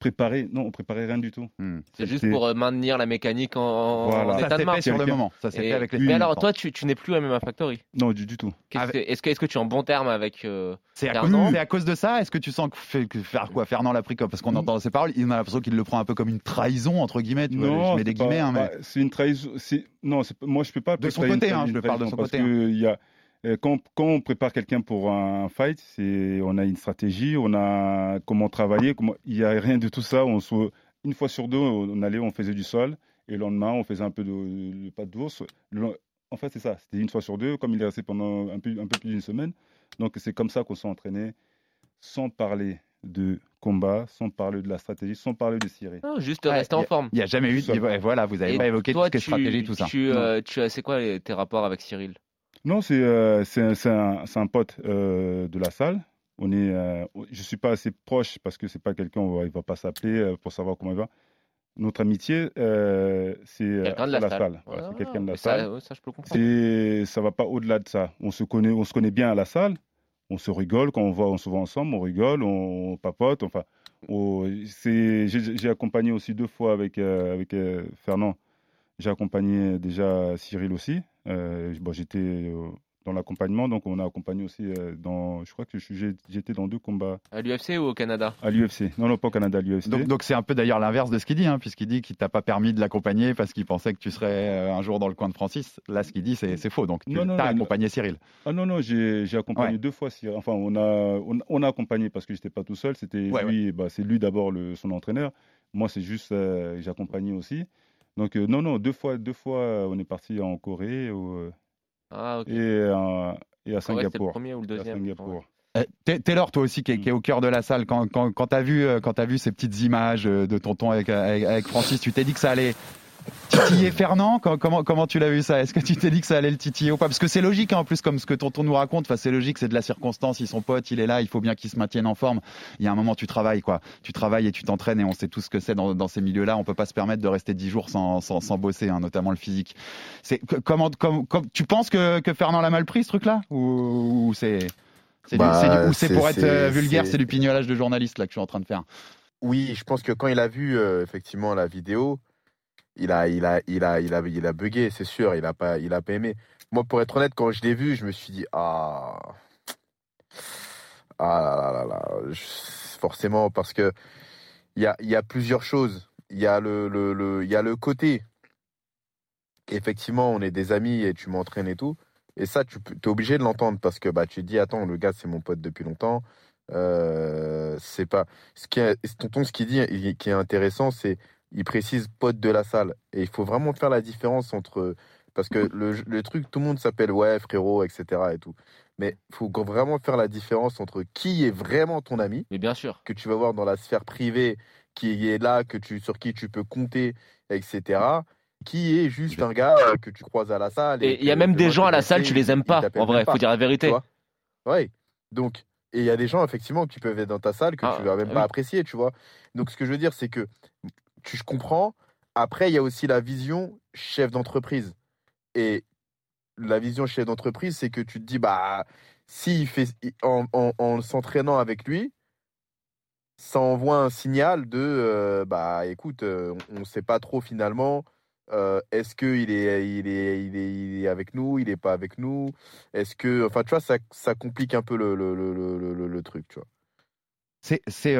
préparé. Non, on préparait rien du tout. C'est juste pour euh, maintenir la mécanique en, Voilà. en Ça état de marche. fait sur le moment. Ça s'est Et- fait avec les Mais alors, toi, tu, tu n'es plus à MMA Factory. Non, du, du tout. Qu'est-ce que- Est-ce que, est-ce que tu es en bon terme avec euh, C'est à, à cause de ça? Est-ce que tu sens que, fait- que faire quoi Fernand l'a pris comme parce qu'on entend ses paroles, il a l'impression qu'il le prend un peu comme une trahison entre guillemets. Tu vois, je mets c'est des guillemets, hein, mais bah, c'est une trahison. Non, moi je peux pas. De son côté, hein, je une parle de son parce côté, que il y a euh, quand, quand on prépare quelqu'un pour un fight, c'est on a une stratégie, on a comment travailler, comment il y a rien de tout ça. On se une fois sur deux, on allait, on faisait du sol et le lendemain on faisait un peu de, de pas d'ours. Le- En fait, c'est ça. C'était une fois sur deux, comme il est resté pendant un peu, un peu plus d'une semaine. Donc c'est comme ça qu'on s'est entraîné, sans parler de combat, sans parler de la stratégie, sans parler de Syrie. Non, juste rester en forme. Il n'y a jamais eu. De- Voilà, vous n'avez pas évoqué toi, tout ce qui est tu- stratégie, tout ça. Tu, euh, tu c'est quoi tes rapports avec Cyril? Non, c'est euh, un, pote euh, de la salle. On est, euh, je suis pas assez proche parce que c'est pas quelqu'un, il va pas s'appeler euh, pour savoir comment il va. Notre amitié, c'est Quelqu'un de la salle. Voilà, Ah, c'est quelqu'un de la ça, salle. ça, je peux comprendre. Ça va pas au-delà de ça. On se connaît, on se connaît bien à la salle. On se rigole quand on voit, on se voit ensemble, on rigole, on, papote. Enfin, j'ai, accompagné aussi deux fois avec avec Fernand. J'ai accompagné déjà Cyril aussi. Euh, bon, j'étais euh, dans l'accompagnement, donc on a accompagné aussi euh, dans. Je crois que j'étais dans deux combats À l'UFC ou au Canada? À l'UFC. Non, non, pas au Canada, à l'UFC. Donc donc c'est un peu d'ailleurs l'inverse de ce qu'il dit, hein, puisqu'il dit qu'il t'a pas permis de l'accompagner parce qu'il pensait que tu serais un jour dans le coin de Francis. Là, ce qu'il dit, c'est faux. Donc tu Non, non, as non, accompagné Cyril. Ah non, non, j'ai accompagné Ouais. deux fois. Cyril. Enfin, on a, on, on a accompagné parce que j'étais pas tout seul. C'était Ouais, lui, bah, c'est lui d'abord son entraîneur. Moi, c'est juste, euh, j'ai accompagné aussi. Donc, euh, non, non, deux fois, deux fois, on est parti en Corée au- euh, Ah, ok. et, euh, et à Corée, c'était le Singapour. premier ou le deuxième, Singapour. Euh, Ta- Taylor, toi aussi, qui est, qui est au cœur de la salle, quand, quand, quand tu as, vu, quand t'as vu ces petites images de tonton avec, avec, avec Francis, tu t'es dit que ça allait titiller Fernand comment, comment tu l'as vu ça? Est-ce que tu t'es dit que ça allait le titiller ou pas? Parce que c'est logique, hein, en plus, comme ce que tonton nous raconte, enfin, c'est logique, c'est de la circonstance, ils sont potes, il est là, il faut bien qu'il se maintienne en forme. Il y a un moment, tu travailles, quoi. Tu travailles et tu t'entraînes et on sait tout ce que c'est dans, dans ces milieux-là. On peut pas se permettre de rester dix jours sans, sans, sans bosser, hein, notamment le physique. C'est comment, comme, comme- tu penses que, que Fernand l'a mal pris, ce truc-là? Ou, ou c'est. Bah, pour être vulgaire, c'est- c'est du pignolage de journaliste là que je suis en train de faire? Oui, je pense que quand il a vu euh, effectivement la vidéo, il a, il a, il a, il a, il a bugué, c'est sûr. Il a pas, il a pas aimé. Moi, pour être honnête, quand je l'ai vu, je me suis dit ah, ah là là là là. Forcément parce que il y a, y a plusieurs choses. Il y a le, le, y a le côté. Effectivement, on est des amis et tu m'entraînes et tout. Et ça, tu es obligé de l'entendre parce que bah, tu te dis, attends, le gars, c'est mon pote depuis longtemps. Euh, c'est pas. Ce qui est, ce qu'il dit, qui est intéressant, c'est il précise pote de la salle. Et il faut vraiment faire la différence entre. Parce que le, le truc, tout le monde s'appelle ouais, frérot, etc. et tout. Mais il faut vraiment faire la différence entre qui est vraiment ton ami. Mais bien sûr. Que tu vas voir dans la sphère privée, qui est là, que tu, sur qui tu peux compter, etc. Qui est juste un gars euh, que tu croises à la salle. Et il y a même des gens à la salle, tu les aimes pas. En vrai, pas, faut dire la vérité. Ouais. Donc, et il y a des gens, effectivement, qui peuvent être dans ta salle que Ah, tu vas même ah pas oui. apprécier, tu vois. Donc, ce que je veux dire, c'est que tu, je comprends. Après, il y a aussi la vision chef d'entreprise. Et la vision chef d'entreprise, c'est que tu te dis, bah, s'il fait, en, en- en s'entraînant avec lui, ça envoie un signal de, euh, bah, écoute, euh, on ne sait pas trop finalement. euh, Est-ce qu'il est, il est, il est, il est avec nous, il n'est pas avec nous? Est-ce que, enfin, tu vois, ça, ça complique un peu le, le, le, le, truc, tu vois. C'est, c'est,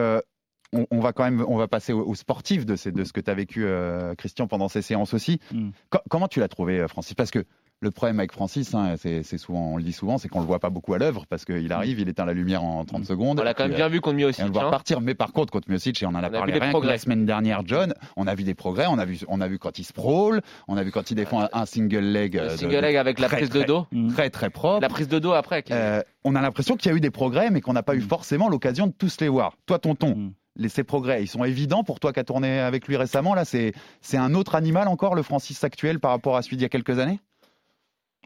on, on va quand même, on va passer au, au sportif de, ces- de ce que tu as vécu, euh, Christian, pendant ces séances aussi. Mm. Co- comment tu l'as trouvé, euh, Francis? Parce que Le problème avec Francis, hein, c'est souvent, on le dit souvent, c'est qu'on le voit pas beaucoup à l'œuvre parce qu'il arrive, il éteint la lumière en 30 secondes. On l'a quand même bien euh, vu contre Miocic. et on le voit hein. repartir. Mais par contre, contre Miocic, et on en a, vu parlé des rien que progrès. la semaine dernière, John, on a vu des progrès. On a vu, on a vu quand il sprawl, on a vu quand il défend un, un single leg. Le euh, de- single de leg avec la très, prise de très, dos. Très, très propre. La prise de dos après. qui- Euh, on a l'impression qu'il y a eu des progrès, mais qu'on n'a pas eu forcément l'occasion de tous les voir. Toi, tonton, ces progrès, ils sont évidents pour toi qui as tourné avec lui récemment. Là, c'est un autre animal encore, le Francis actuel, par rapport à celui d'il y a quelques années?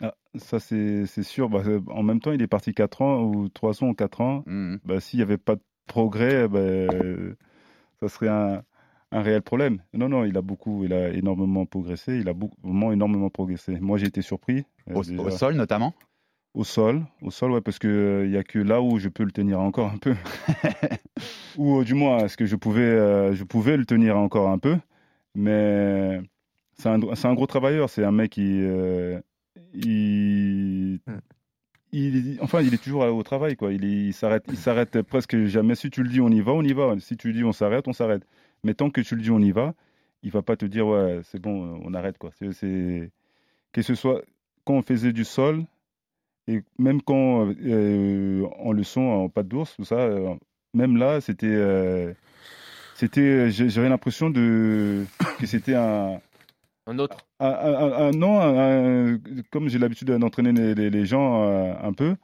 Ah, ça, c'est sûr. Bah, euh, en même temps, il est parti 4 ans, ou 3 ans ou 4 ans. Mhm. Bah, S'il n'y avait pas de progrès, bah, ça serait un, un réel problème. Non, non, il a beaucoup, il a énormément progressé. Il a beaucoup, vraiment énormément progressé. Moi, j'ai été surpris. euh, au sol, notamment? Au sol, au sol, ouais, parce que il y a que là où je peux le tenir encore un peu, ou euh, du moins, est-ce que je pouvais, euh, je pouvais le tenir encore un peu, mais c'est un, c'est un gros travailleur, c'est un mec qui, euh, il, il, enfin, il est toujours au travail, quoi. Il, s'arrête, il s'arrête presque jamais. Si tu le dis, on y va, on y va. Si tu le dis, on s'arrête, on s'arrête. Mais tant que tu le dis, on y va, il va pas te dire, ouais, c'est bon, on arrête, quoi. C'est- que ce soit quand on faisait du sol, et même quand euh, en leçon, en pas d'ours, tout ça, euh, même là, c'était, euh, c'était, j'ai- j'avais l'impression de que c'était un, Un autre. un, un- un- non, un- un- comme j'ai l'habitude d'entraîner les, les- les gens euh, un peu,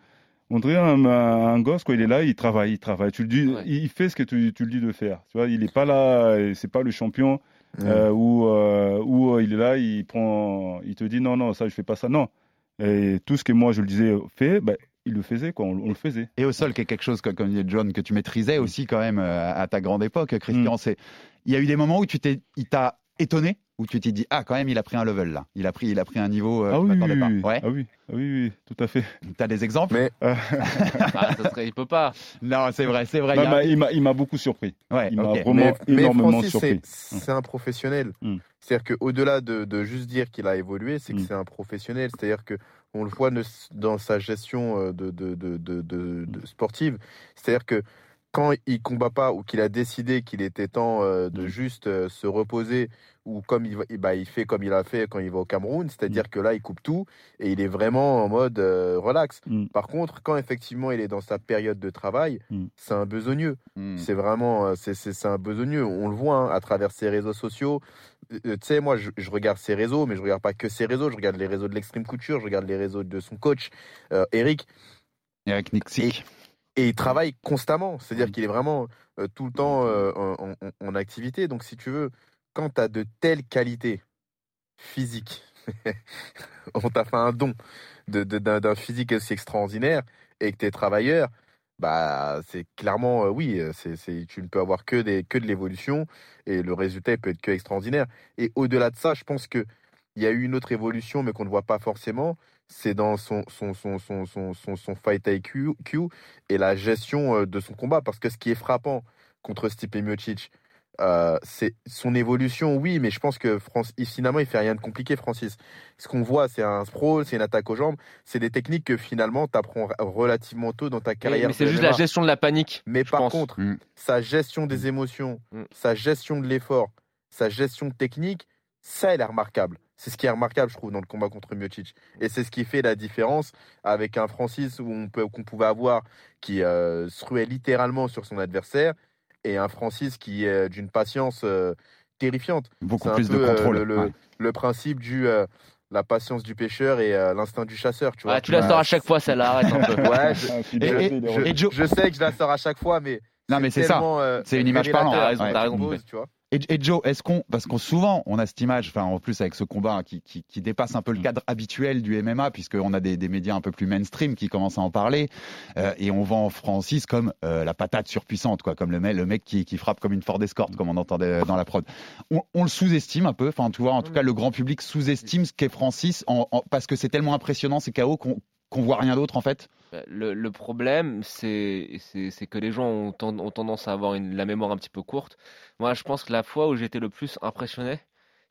on dirait un, un- un gosse quoi. Il est là, il travaille, il travaille. Tu le dis, il fait ce que tu, tu le dis de faire. Tu vois, il est pas là, c'est pas le champion euh, où, euh, où euh, il est là, il prend, il te dit non non ça je fais pas ça non. Et tout ce que moi je le disais fait, ben, il le faisait quoi, on, on le faisait. Et au sol, qui est quelque chose, comme dit John, que tu maîtrisais aussi quand même euh, à ta grande époque, Christian. C'est, il y a eu des moments où tu t'es, il t'a étonné, où tu t'es dit, ah, quand même, il a pris un level là. Il a pris, il a pris un niveau. euh, Ah oui, oui, pas. Ouais. Ah oui, ah oui, oui, tout à fait. T'as des exemples Mais Ah, ça serait, il peut pas. Non, c'est vrai, c'est vrai. Il a- mais il m'a- il m'a beaucoup surpris. Ouais, il m'a vraiment mais, mais énormément Francis, surpris. c'est c'est un professionnel. Mm. C'est-à-dire qu'au-delà de, de juste dire qu'il a évolué, c'est que Mm. c'est un professionnel. C'est-à-dire que on le voit dans sa gestion euh, de, de, de, de, de- de sportive. C'est-à-dire que quand il combat pas ou qu'il a décidé qu'il était temps euh, de juste euh, se reposer ou comme il, va, eh ben, il fait comme il a fait quand il va au Cameroun, c'est-à-dire que là il coupe tout et il est vraiment en mode euh, relax. Mm. Par contre, quand effectivement il est dans sa période de travail, Mm. c'est un besogneux. C'est vraiment, c'est, un besogneux. On le voit hein, à travers ses réseaux sociaux. Euh, tu sais, moi, je, je regarde ses réseaux, mais je regarde pas que ses réseaux. Je regarde les réseaux de l'Extreme Couture, je regarde les réseaux de son coach, euh, Eric. Eric Nixik. Et il travaille constamment. C'est-à-dire qu'il est vraiment euh, tout le temps euh, en, en- en activité. Donc, si tu veux, quand tu as de telles qualités physiques, on t'a fait un don de, de- d'un, physique aussi extraordinaire et que tu es travailleur, bah, c'est clairement, euh, oui, c'est, c'est, tu ne peux avoir que, des, que de l'évolution et le résultat il peut être que extraordinaire. Et au-delà de ça, je pense qu'il y a eu une autre évolution, mais qu'on ne voit pas forcément. C'est dans son, son, son, son, son, son, son fight IQ et la gestion euh, de son combat. Parce que ce qui est frappant contre Stipe Miocic, euh, c'est son évolution, oui, mais je pense que France, il- finalement, il fait rien de compliqué, Francis. Ce qu'on voit, c'est un sprawl, c'est une attaque aux jambes, c'est des techniques que finalement, tu apprends relativement tôt dans ta carrière. mais c'est juste la gestion de la panique. Mais je par pense. contre, Mm. sa gestion des émotions, Mm. sa gestion de l'effort, sa gestion technique, ça, elle est remarquable. C'est ce qui est remarquable, je trouve, dans le combat contre Miocic. Et c'est ce qui fait la différence avec un Francis où on peut, qu'on pouvait avoir qui euh, se ruait littéralement sur son adversaire et un Francis qui est d'une patience euh, terrifiante. Beaucoup C'est un plus de peu, euh, contrôle. le, le- ouais. le principe du euh, la patience du pêcheur et euh, l'instinct du chasseur. Tu vois. Tu la sors à chaque fois, celle-là, arrête un peu. Ouais, je, je- fidèle, Et- fidèle. je- et Joe- je sais que je la sors à chaque fois, mais Non, mais c'est ça. euh, C'est une image parlante. T'as raison, Ouais. t'as raison. Pose, tu vois. Et, et Joe, est-ce qu'on, parce qu'on souvent on a cette image, enfin en plus avec ce combat hein, qui, qui, qui dépasse un peu le cadre habituel du MMA, puisqu'on a des, des médias un peu plus mainstream qui commencent à en parler, euh, et on vend Francis comme euh, la patate surpuissante, quoi, comme le mec, le mec qui, qui frappe comme une Ford Escort, comme on entendait dans la prod. On, on le sous-estime un peu, enfin tu vois, en tout cas le grand public sous-estime ce qu'est Francis, en, en- parce que c'est tellement impressionnant ces KO qu'on qu'on voit rien d'autre en fait. Bah, Le, problème, c'est que les gens ont, ten- ont tendance à avoir la mémoire un petit peu courte. Moi, je pense que la fois où j'étais le plus impressionné,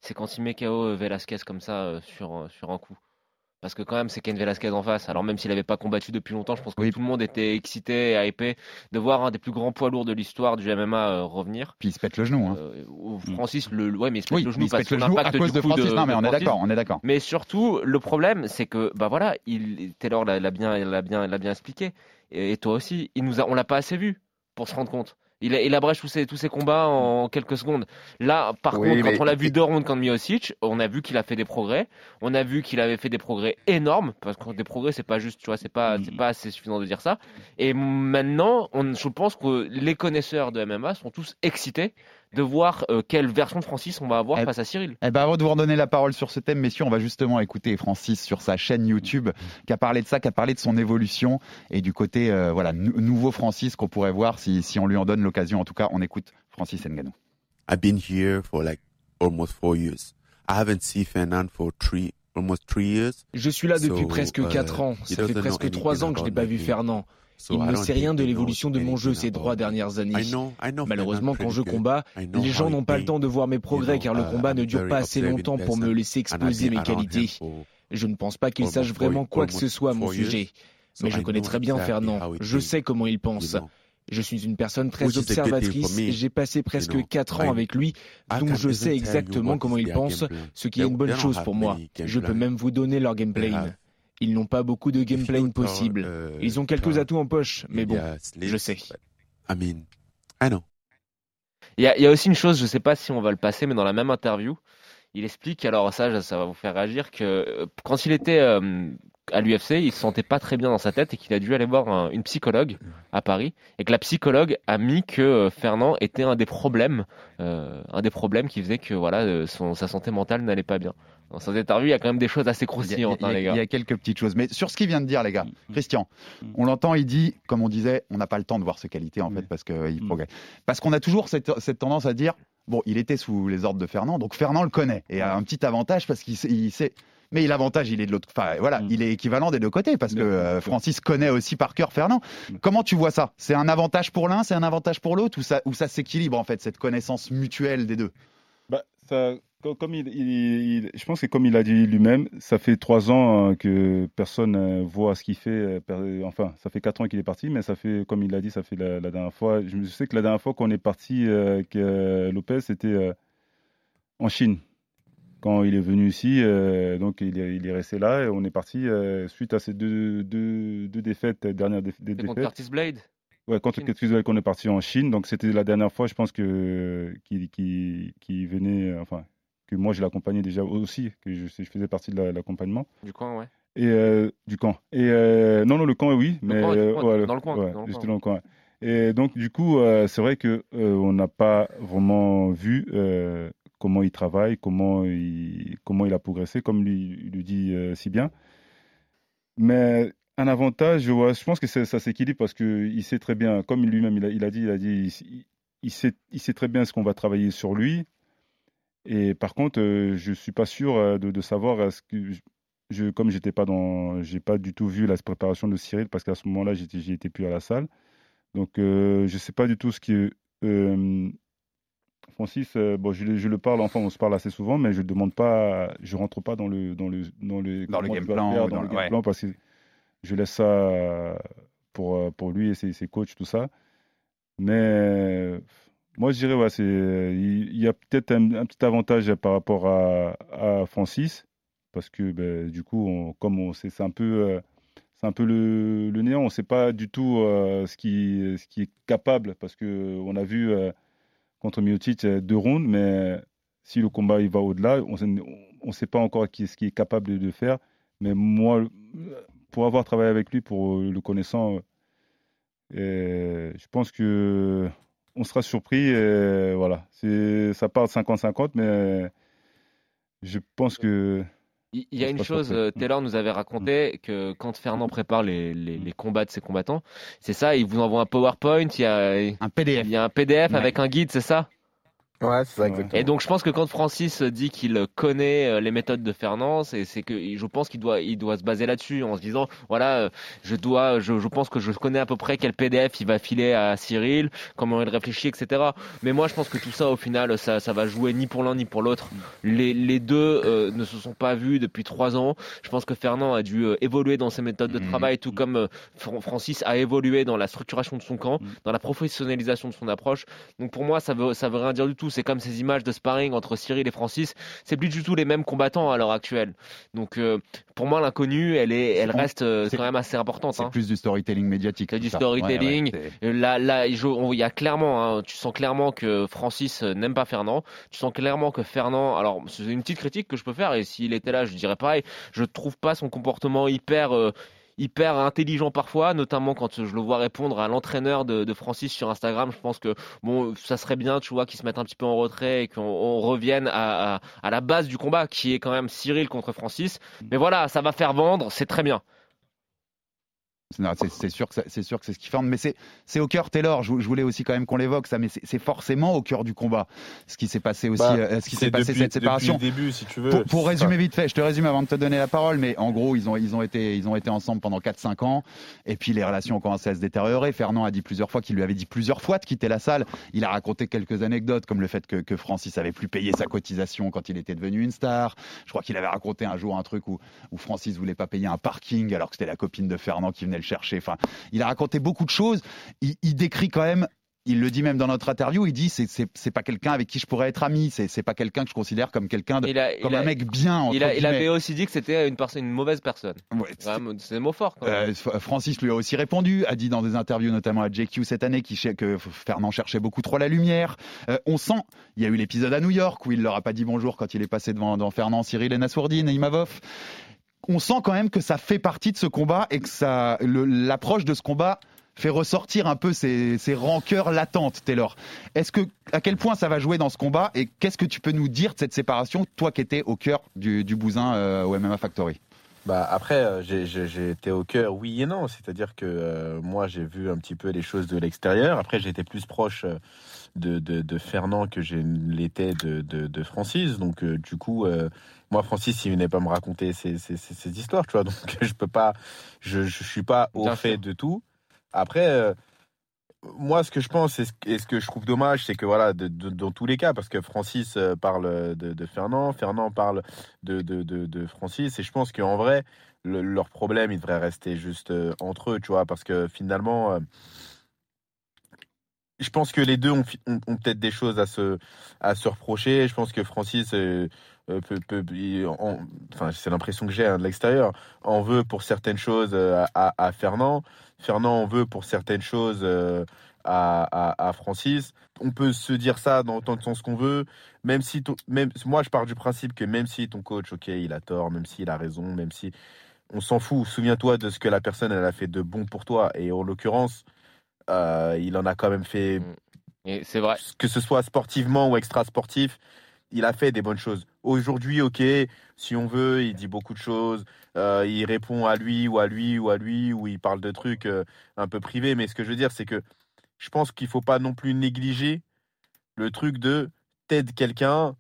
c'est quand il met KO Velasquez comme ça euh, euh, sur un coup. Parce que quand même, c'est Ken Velasquez en face. Alors même s'il n'avait pas combattu depuis longtemps, je pense que tout le monde était excité et hypé de voir un des plus grands poids lourds de l'histoire du MMA euh, revenir. Puis il se pète le genou. Hein. Euh, Francis, le, ouais, mais il se pète Oui, le il genou se parce pète le que genou à cause de Francis. Non, mais on est d'accord, on est d'accord. Mais surtout, le problème, c'est que, bah voilà, il, Taylor l'a l'a bien, l'a bien, l'a bien expliqué. Et, et toi aussi, il nous a, on l'a pas assez vu pour se rendre compte. Il, a- il abrège tous ses, tous ses combats en quelques secondes. Là, par Oui, contre, mais- quand on l'a vu deux rounds contre Miocic, on a vu qu'il a fait des progrès. On a vu qu'il avait fait des progrès énormes. Parce que des progrès, c'est pas juste, tu vois, c'est pas, c'est pas assez suffisant de dire ça. Et maintenant, on, je pense que les connaisseurs de MMA sont tous excités de voir euh, quelle version de Francis on va avoir face à Cyril. Eh ben, avant de vous redonner la parole sur ce thème, messieurs, on va justement écouter Francis sur sa chaîne YouTube qui a parlé de ça, qui a parlé de son évolution et du côté euh, voilà nou- nouveau Francis qu'on pourrait voir si, si on lui en donne l'occasion. En tout cas, on écoute Francis Ngannou. I've been here for like almost four years. I haven't seen Fernand for three, almost three years. Je suis là depuis So, presque uh, 4 ans. he Ça fait presque 3 anything ans que je n'ai pas vu. Fernand. Il ne sait rien de l'évolution de mon jeu ces trois dernières années. Malheureusement, quand je know les gens n'ont pas le temps de voir mes progrès car le uh, combat ne dure pas assez longtemps pour me laisser exposer mes qualités. Je ne pense pas qu'il almost sache four- vraiment quoi que ce soit à mon sujet. Mais je connais très bien Fernand. Je sais comment il pense. Je suis une personne très observatrice et j'ai passé presque. 4 ans avec lui, donc je sais exactement comment il pense, ce qui est une bonne chose pour moi. Je peux même vous donner leur game They plan. have Ils n'ont pas beaucoup de game plan few possibles. uh, Ils ont quelques atouts en poche, mais in bon, je sais. I mean, I know. Il y, a, il y a aussi une chose, je sais pas si on va le passer, mais dans la même interview, il explique, alors ça, ça va vous faire réagir, que euh, quand il était euh, à l'UFC, il se sentait pas très bien dans sa tête et qu'il a dû aller voir un- une psychologue à Paris et que la psychologue a mis que euh, Fernand était un des problèmes, euh, un des problèmes qui faisait que voilà, euh, son, sa santé mentale n'allait pas bien. Dans cette interview, il y a quand même des choses assez Il y, a, croustillantes, il y a- hein, les gars. il y a quelques petites choses. Mais sur ce qu'il vient de dire, les gars, Christian, on l'entend, il dit, comme on disait, on n'a pas le temps de voir ses qualités, en fait, parce qu'il progresse. Parce qu'on a toujours cette, cette tendance à dire, bon, il était sous les ordres de Fernand, donc Fernand le connaît. Et a un petit avantage parce qu'il sait. il sait- mais l'avantage, il est de l'autre. Enfin, voilà, il est équivalent des deux côtés parce que euh, Francis connaît aussi par cœur Fernand. Comment tu vois ça? C'est un avantage pour l'un, c'est un avantage pour l'autre, ou ça, ou ça s'équilibre en fait cette connaissance mutuelle des deux? Bah, ça, comme il, il- il- je pense que comme il a dit lui-même, ça fait trois ans euh, que personne euh, voit ce qu'il fait. Enfin, ça fait quatre ans qu'il est parti, mais ça fait, comme il l'a dit, ça fait la, la dernière fois. Je sais que la dernière fois qu'on est parti, euh, que Lopez, c'était euh, en Chine. Quand il est venu ici, euh, donc il est, il est resté là et on est parti euh, suite à ces deux, deux, deux défaites, dernières déf- des C'était contre défaites. Curtis Blade? Ouais, contre. Curtis Blade qu'on est parti en Chine. Donc c'était la dernière fois, je pense que qui qui qui venait, enfin que moi je l'accompagnais déjà aussi, que je, je faisais partie de la- l'accompagnement Du coin, ouais. et euh, du camp. Et non non le camp oui, mais coin, ouais, dans le coin, ouais, dans le coin. dans le coin. Et donc du coup euh, c'est vrai que euh, on n'a pas vraiment vu euh, comment il travaille, comment il comment il a progressé, comme lui il le dit euh, si bien. Mais un avantage, je pense que ça s'équilibre parce qu'il sait très bien, comme lui-même il a, il a dit, il a dit, il, sait, il sait très bien ce qu'on va travailler sur lui. Et par contre, euh, je suis pas sûr euh, de, savoir ce que je, comme j'étais pas dans, j'ai pas du tout vu la préparation de Cyril parce qu'à ce moment-là, j'étais, j'y étais plus à la salle. Donc, euh, je sais pas du tout ce que euh, Francis, euh, bon, je, le- je le parle, enfin, on se parle assez souvent, mais je demande pas, je rentre pas dans le dans le dans le, Dans le game plan, faire, dans dans le le- game ouais. plan parce que je laisse ça euh, pour euh, pour lui et ses, ses coachs tout ça. Mais moi, je dirais, ouais, c'est, il y a peut-être un, un petit avantage par rapport à, à Francis, parce que ben, du coup, on- comme on sait, c'est un peu, euh, c'est un peu le, le néant. On ne sait pas du tout euh, ce qui, ce qui est capable, parce que on a vu euh, contre Miocic euh, deux rounds, mais si le combat il va au-delà, on ne sait pas encore qui, ce qu'il est capable de, de faire. Mais moi, pour avoir travaillé avec lui, pour euh, le connaissant, euh, je pense que on sera surpris. Et voilà, ça part de 50-50, mais je pense que Il y a une chose, euh, Taylor nous avait raconté que quand Fernand prépare les, les, les combats de ses combattants, c'est ça, il vous envoie un PowerPoint, il y a un PDF, il y a un PDF Ouais. avec un guide, c'est ça? Ouais, c'est ça, exactement. Et donc je pense que quand Francis dit qu'il connaît euh, les méthodes de Fernand, c'est c'est que je pense qu'il doit il doit se baser là-dessus en se disant voilà euh, je dois je, je pense que je connais à peu près quel PDF il va filer à Cyril, comment il réfléchit, etc. Mais moi je pense que tout ça au final ça ça va jouer ni pour l'un ni pour l'autre. Les les deux euh, ne se sont pas vus depuis trois ans. Je pense que Fernand a dû euh, évoluer dans ses méthodes de travail, tout comme euh, Fran- Francis a évolué dans la structuration de son camp, dans la professionnalisation de son approche. Donc pour moi, ça veut, ça veut rien dire du tout. C'est comme ces images de sparring entre Cyril et Francis. C'est plus du tout les mêmes combattants à l'heure actuelle. Donc euh, pour moi, l'inconnue, elle est, elle reste euh, quand même assez importante. C'est hein. plus du storytelling médiatique. C'est du ça. storytelling. Ouais, ouais, c'est- Là, là, il y a clairement, hein, tu sens clairement que Francis euh, n'aime pas Fernand. Tu sens clairement que Fernand, alors c'est une petite critique que je peux faire et s'il était là, je dirais pareil. Je trouve pas son comportement hyper euh, hyper intelligent parfois, notamment quand je le vois répondre à l'entraîneur de, Francis sur Instagram. Je pense que bon, ça serait bien, tu vois, qu'il se mette un petit peu en retrait et qu'on on revienne à, à, à la base du combat, qui est quand même Cyril contre Francis. Mais voilà, ça va faire vendre, c'est très bien. C'est sûr que c'est sûr que c'est ce qui forme, mais c'est au cœur Taylor. Je, je voulais aussi quand même qu'on l'évoque ça, mais c'est forcément au cœur du combat. Ce qui s'est passé aussi, Bah, euh, ce qui s'est passé cette séparation. Depuis le début, si tu veux. Pour, résumer vite fait, je te résume avant de te donner la parole, mais en gros, ils ont, ils ont, été, ils ont été ensemble pendant 4-5 ans, et puis les relations ont commencé à se détériorer. Fernand a dit plusieurs fois qu'il lui avait dit plusieurs fois de quitter la salle. Il a raconté quelques anecdotes, comme le fait que, que Francis avait plus payé sa cotisation quand il était devenu une star. Je crois qu'il avait raconté un jour un truc où, où Francis voulait pas payer un parking alors que c'était la copine de Fernand qui venait le chercher. Enfin, il a raconté beaucoup de choses. Il, il décrit quand même il le dit même dans notre interview, il dit c'est c'est pas quelqu'un avec qui je pourrais être ami, c'est c'est pas quelqu'un que je considère comme quelqu'un a- comme un a- mec bien entre Il, a, il guillemets. avait aussi dit que c'était une personne, une mauvaise personne. Ouais, c'est des mots forts. Quand même. Euh, Francis lui a aussi répondu, a dit dans des interviews notamment à JQ cette année cher- que Fernand cherchait beaucoup trop la lumière. Euh, on sent, il y a eu l'épisode à New York où il leur a pas dit bonjour quand il est passé devant, devant Fernand, Cyril et Nassourdine et Imavov. On sent quand même que ça fait partie de ce combat et que ça, l'approche de ce combat fait ressortir un peu ces, rancœurs latentes, Taylor. Est-ce que, à quel point ça va jouer dans ce combat et qu'est-ce que tu peux nous dire de cette séparation, toi qui étais au cœur du, bousin euh, au MMA Factory? Bah après, euh, j'ai- été au cœur, oui et non. C'est-à-dire que euh, moi, j'ai vu un petit peu les choses de l'extérieur. Après, j'étais plus proche de, Fernand que je l'étais de, Francis. Donc, du coup, moi, Francis, il venait pas me raconter ces, ces, ces- ces histoires, tu vois. Donc, je peux pas, je, je suis pas au Bien fait sûr. de tout. Après, euh, moi, ce que je pense et ce, et ce que je trouve dommage, c'est que voilà, de- de- dans tous les cas, parce que Francis euh, parle de, de Fernand, Fernand parle de, de, de, de Francis, et je pense qu'en vrai, le- leur problème, il devrait rester juste euh, entre eux, tu vois, parce que finalement, euh, je pense que les deux ont, ont, ont peut-être des choses à se, à se reprocher. Je pense que Francis euh, euh, peut, peut- enfin, c'est l'impression que j'ai hein, de l'extérieur, en veut pour certaines choses euh, à, à Fernand. Fernand en veut pour certaines choses euh, à, Francis. On peut se dire ça dans autant de sens qu'on veut, même si ton- même moi je pars du principe que même si ton coach, ok, il a tort, même s'il a raison, même si on s'en fout. Souviens-toi de ce que la personne elle a fait de bon pour toi. Et en l'occurrence, euh, il en a quand même fait. Et c'est vrai. Que ce soit sportivement ou extra sportif, il a fait des bonnes choses. Aujourd'hui, ok, si on veut, il dit beaucoup de choses. euh, il répond à lui ou à lui ou à lui ou il parle de trucs euh, un peu privés. Mais ce que je veux dire, c'est que je pense qu'il faut pas non plus négliger le truc de t'aides quelqu'un,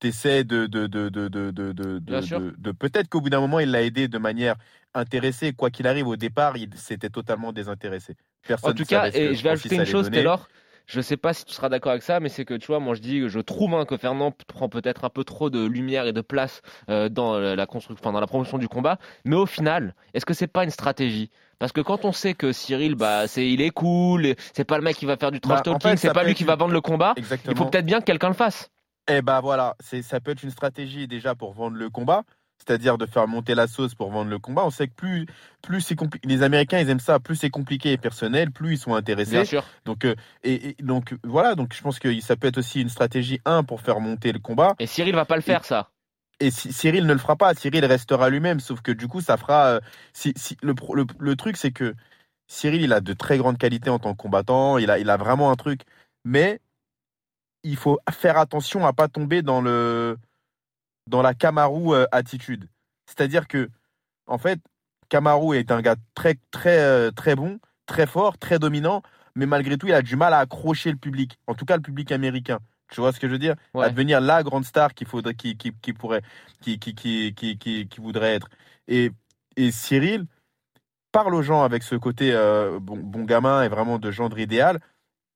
t'essaies de de de de de de peut-être qu'au bout d'un moment il l'a aidé de manière intéressée. Quoi qu'il arrive, au départ, il s'était totalement désintéressé. Personne En tout cas, et je vais ajouter une chose. Taylor. Je sais pas si tu seras d'accord avec ça, mais c'est que tu vois, moi je dis, je trouve hein, que Fernand prend peut-être un peu trop de lumière et de place euh, dans la construction, enfin, dans la promotion du combat. Mais au final, est-ce que c'est pas une stratégie? Parce que quand on sait que Cyril, bah, c'est, il est cool, c'est pas le mec qui va faire du trash Bah, en talking, fait, c'est pas lui être qui va vendre le combat. Il Exactement. faut peut-être bien que quelqu'un le fasse. Eh ben voilà, c'est ça peut être une stratégie déjà pour vendre le combat, c'est-à-dire de faire monter la sauce pour vendre le combat. On sait que plus plus c'est compliqué, les Américains ils aiment ça, plus c'est compliqué et personnel, plus ils sont intéressés. Bien sûr. Donc euh, et, et donc voilà, donc je pense que ça peut être aussi une stratégie un pour faire monter le combat. Et Cyril va pas le faire ça. Et si- Cyril ne le fera pas, Cyril restera lui-même, sauf que du coup ça fera. euh, si, si- le, le, le truc c'est que Cyril il a de très grandes qualités en tant que combattant, il a il a vraiment un truc, mais il faut faire attention à pas tomber dans le dans la Kamaru euh, attitude. C'est-à-dire que en fait, Kamaru est un gars très très euh, très bon, très fort, très dominant, mais malgré tout, il a du mal à accrocher le public, en tout cas le public américain. Tu vois ce que je veux dire? Ouais. À devenir la grande star qu'il faudrait, qui, qui, qui pourrait, qui, qui, qui, qui, qui, qui voudrait être. Et, et Cyril parle aux gens avec ce côté euh, bon, bon gamin et vraiment de gendre idéal.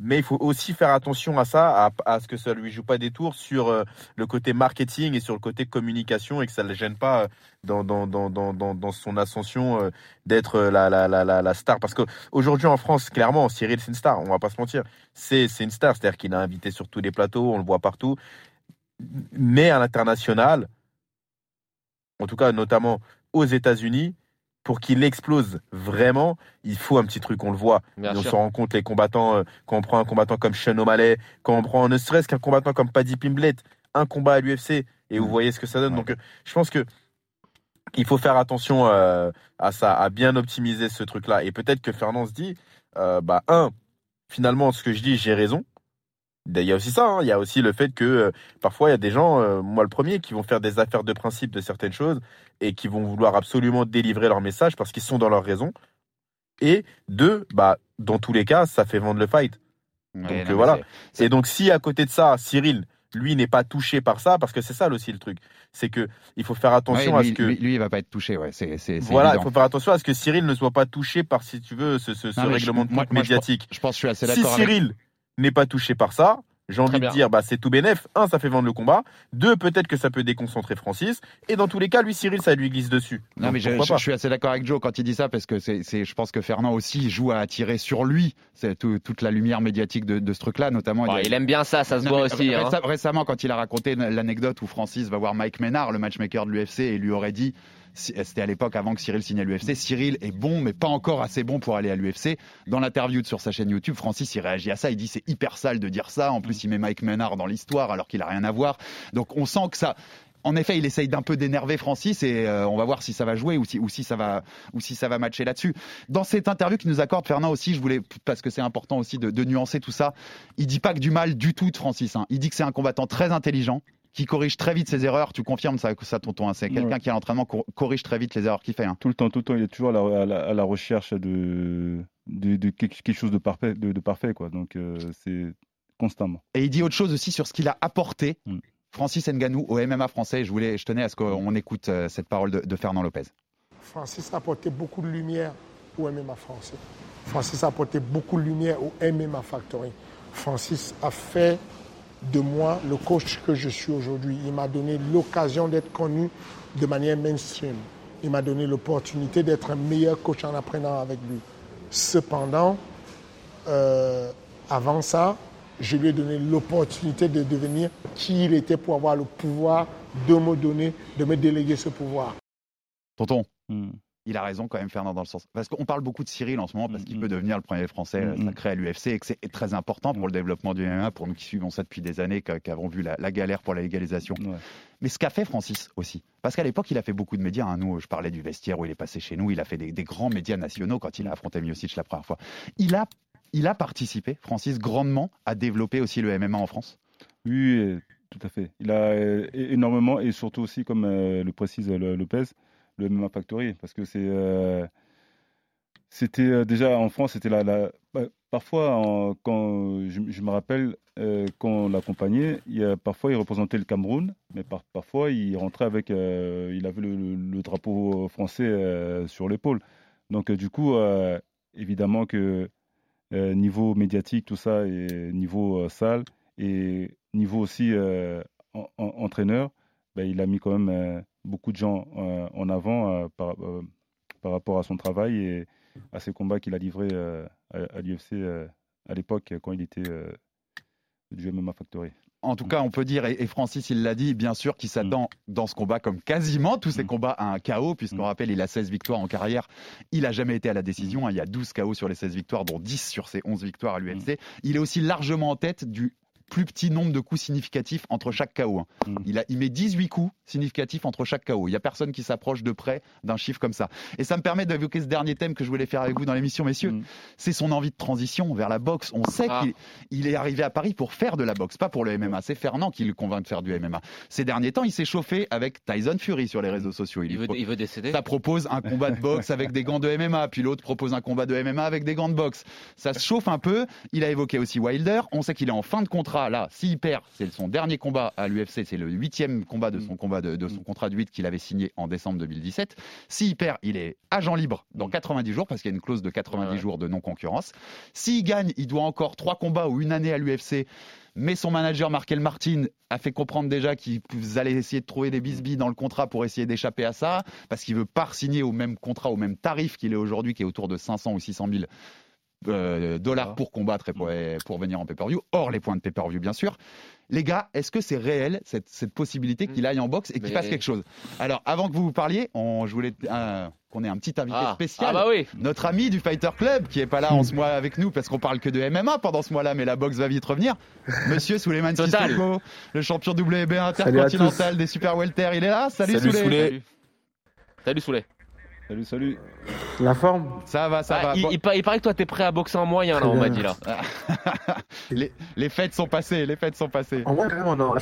Mais il faut aussi faire attention à ça, à, ce que ça lui joue pas des tours sur euh, le côté marketing et sur le côté communication et que ça ne le gêne pas euh, dans, son ascension euh, d'être la, la, star. Parce qu'aujourd'hui en France, clairement, Cyril, c'est une star, on va pas se mentir. C'est une star, c'est-à-dire qu'il est invité sur tous les plateaux, on le voit partout. Mais à l'international, en tout cas notamment aux États-Unis, pour qu'il explose vraiment, il faut un petit truc, on le voit. On se rend compte, les combattants, euh, quand on prend un combattant comme Sean O'Malley, quand on prend ne serait-ce qu'un combattant comme Paddy Pimblett, un combat à l'UFC, et vous voyez ce que ça donne. Donc, euh, je pense que il faut faire attention euh, à ça, à bien optimiser ce truc-là. Et peut-être que Fernand se dit, euh, bah, un, finalement, ce que je dis, j'ai raison. Il y a aussi ça, hein. il y a aussi le fait que euh, parfois il y a des gens, euh, moi le premier, qui vont faire des affaires de principe de certaines choses et qui vont vouloir absolument délivrer leur message parce qu'ils sont dans leur raison. Et deux, bah, dans tous les cas, ça fait vendre le fight. donc non, voilà. Et donc si à côté de ça, Cyril, lui, n'est pas touché par ça, parce que c'est ça aussi le truc, c'est que il faut faire attention Ouais, à ce que lui, lui, il va pas être touché, ouais. C'est, voilà, il faut faire attention à ce que Cyril ne soit pas touché par, si tu veux, ce, ce- ce Non, mais je- règlement de moi- moi, je médiatique. Je pense que je suis assez Si d'accord. avec- Cyril n'est pas touché par ça, j'ai envie de dire, bah, c'est tout bénef. Un, ça fait vendre le combat. Deux, peut-être que ça peut déconcentrer Francis. Et dans tous les cas, lui, Cyril, ça lui glisse dessus. Non, Donc, mais je, je- suis assez d'accord avec Joe quand il dit ça parce que c'est, je pense que Fernand aussi joue à attirer sur lui tout- toute la lumière médiatique de, de ce truc-là, notamment. Il, y a- il aime bien ça, ça se Non, voit mais aussi. hein. réce- Récemment, quand il a raconté l'anecdote où Francis va voir Mike Ménard, le matchmaker de l'UFC, et lui aurait dit, c'était à l'époque avant que Cyril signe à l'UFC, Cyril est bon, mais pas encore assez bon pour aller à l'UFC. Dans l'interview sur sa chaîne YouTube, Francis il réagit à ça, il dit c'est hyper sale de dire ça. En plus, il met Mike Ménard dans l'histoire alors qu'il a rien à voir. Donc on sent que ça. En effet, il essaye d'un peu d'énerver Francis et euh, on va voir si ça va jouer ou si, ça va ou si ça va matcher là-dessus. Dans cette interview qu'il nous accorde Fernand aussi, je voulais parce que c'est important aussi de, de nuancer tout ça. Il dit pas que du mal du tout de Francis. hein. Il dit que c'est un combattant très intelligent qui corrige très vite ses erreurs. Tu confirmes ça, ça tonton hein. C'est quelqu'un Ouais. qui à l'entraînement cor- corrige très vite les erreurs qu'il fait. hein. Tout le temps, tout le temps, il est toujours à la, à la- à la recherche de, de, de quelque, chose de parfait, de, de parfait quoi. Donc euh, c'est constamment. Et il dit autre chose aussi sur ce qu'il a apporté. Mm. Francis Nganou au MMA français. Je voulais, je tenais à ce qu'on écoute euh, cette parole de, de Fernand Lopez. Francis a apporté beaucoup de lumière au MMA français. Francis a apporté beaucoup de lumière au MMA Factory. Francis a fait de moi le coach que je suis aujourd'hui. Il m'a donné l'occasion d'être connu de manière mainstream. Il m'a donné l'opportunité d'être un meilleur coach en apprenant avec lui. Cependant, euh, avant ça, je lui ai donné l'opportunité de devenir qui il était pour avoir le pouvoir de me donner, de me déléguer ce pouvoir. Tonton, Hmm. Il a raison quand même, Fernand, dans le sens. Parce qu'on parle beaucoup de Cyril en ce moment, parce qu'il Mm, peut devenir le premier français euh, Mm, mm. sacré à l'UFC et que c'est très important pour le développement du MMA, pour nous qui suivons ça depuis des années, qui avons vu la, la galère pour la légalisation. Ouais. Mais ce qu'a fait Francis aussi, parce qu'à l'époque, il a fait beaucoup de médias. hein. Nous, je parlais du vestiaire où il est passé chez nous, il a fait des, des grands médias nationaux quand il a affronté Miocic la première fois. Il a, il a participé, Francis, grandement à développer aussi le MMA en France? Oui, euh, tout à fait. Il a euh, énormément et surtout aussi, comme le précise Lopez, le MMA Factory, parce que c'est euh, c'était euh, déjà en France, c'était la, bah, parfois quand je, me rappelle euh, quand on l'accompagnait, parfois il représentait le Cameroun, mais par- parfois il rentrait avec, euh, il avait le, drapeau français sur l'épaule. Donc du coup, évidemment que niveau médiatique, tout ça, et niveau salle, et niveau aussi en- en- entraîneur, ben, il a mis quand même beaucoup de gens euh, en avant euh, par, euh, par rapport à son travail et à ses combats qu'il a livrés à, à l'UFC à l'époque quand il était du MMA Factory. En tout cas, on peut dire, et Francis, il l'a dit, bien sûr, qu'il s'attend dans ce combat comme quasiment tous ses combats à un KO, puisqu'on rappelle, il a 16 victoires en carrière. Il n'a jamais été à la décision. hein. Il y a 12 KO sur les 16 victoires, dont 10 sur ses 11 victoires à l'UFC. Il est aussi largement en tête du plus petit nombre de coups significatifs entre chaque KO. hein. Il, a, il met 18 coups significatifs entre chaque KO. Il n'y a personne qui s'approche de près d'un chiffre comme ça. Et ça me permet d'évoquer ce dernier thème que je voulais faire avec vous dans l'émission, messieurs. C'est son envie de transition vers la boxe. On sait Ah. qu'il il est arrivé à Paris pour faire de la boxe, pas pour le MMA. C'est Fernand qui le convainc de faire du MMA. Ces derniers temps, il s'est chauffé avec Tyson Fury sur les réseaux sociaux. Il veut, il veut décéder. Ça propose un combat de boxe avec des gants de MMA, puis l'autre propose un combat de MMA avec des gants de boxe. Ça se chauffe un peu. Il a évoqué aussi Wilder. On sait qu'il est en fin de contrat combat là, s'il perd, c'est son dernier combat à l'UFC, c'est le huitième combat de Mm. son combat de, de son contrat de 8 qu'il avait signé en décembre 2017. S'il perd, il est agent libre dans 90 jours parce qu'il y a une clause de 90 Ouais. jours de non-concurrence. S'il gagne, il doit encore trois combats ou une année à l'UFC. Mais son manager Markel Martin a fait comprendre déjà qu'ils allaient essayer de trouver des bisbilles dans le contrat pour essayer d'échapper à ça, parce qu'il veut pas signer au même contrat, au même tarif qu'il est aujourd'hui, qui est autour de 500 ou 600 000 euh, dollars pour combattre et pour, et pour venir en pay-per-view, hors les points de pay-per-view bien sûr. Les gars, est-ce que c'est réel cette, cette possibilité qu'il aille en boxe et qu'il Mais- fasse quelque chose? Alors, avant que vous vous parliez, on, je voulais euh, qu'on ait un petit invité Ah. spécial. Ah bah oui. Notre ami du Fighter Club, qui est pas là en ce mois avec nous parce qu'on parle que de MMA pendant ce mois-là, mais la boxe va vite revenir. Monsieur Souleymane. Sissoko, le champion WB intercontinental des Super Welter, il est là. Salut, Salut, Souley. Souley. Salut. Salut Soulet. Salut, salut. La forme Ça va, ça Ah, va. il, Bon, il pa- il paraît que toi t'es prêt à boxer en moyen là, on m'a dit là. les, les fêtes sont passées, les fêtes sont passées. En vrai, carrément, non.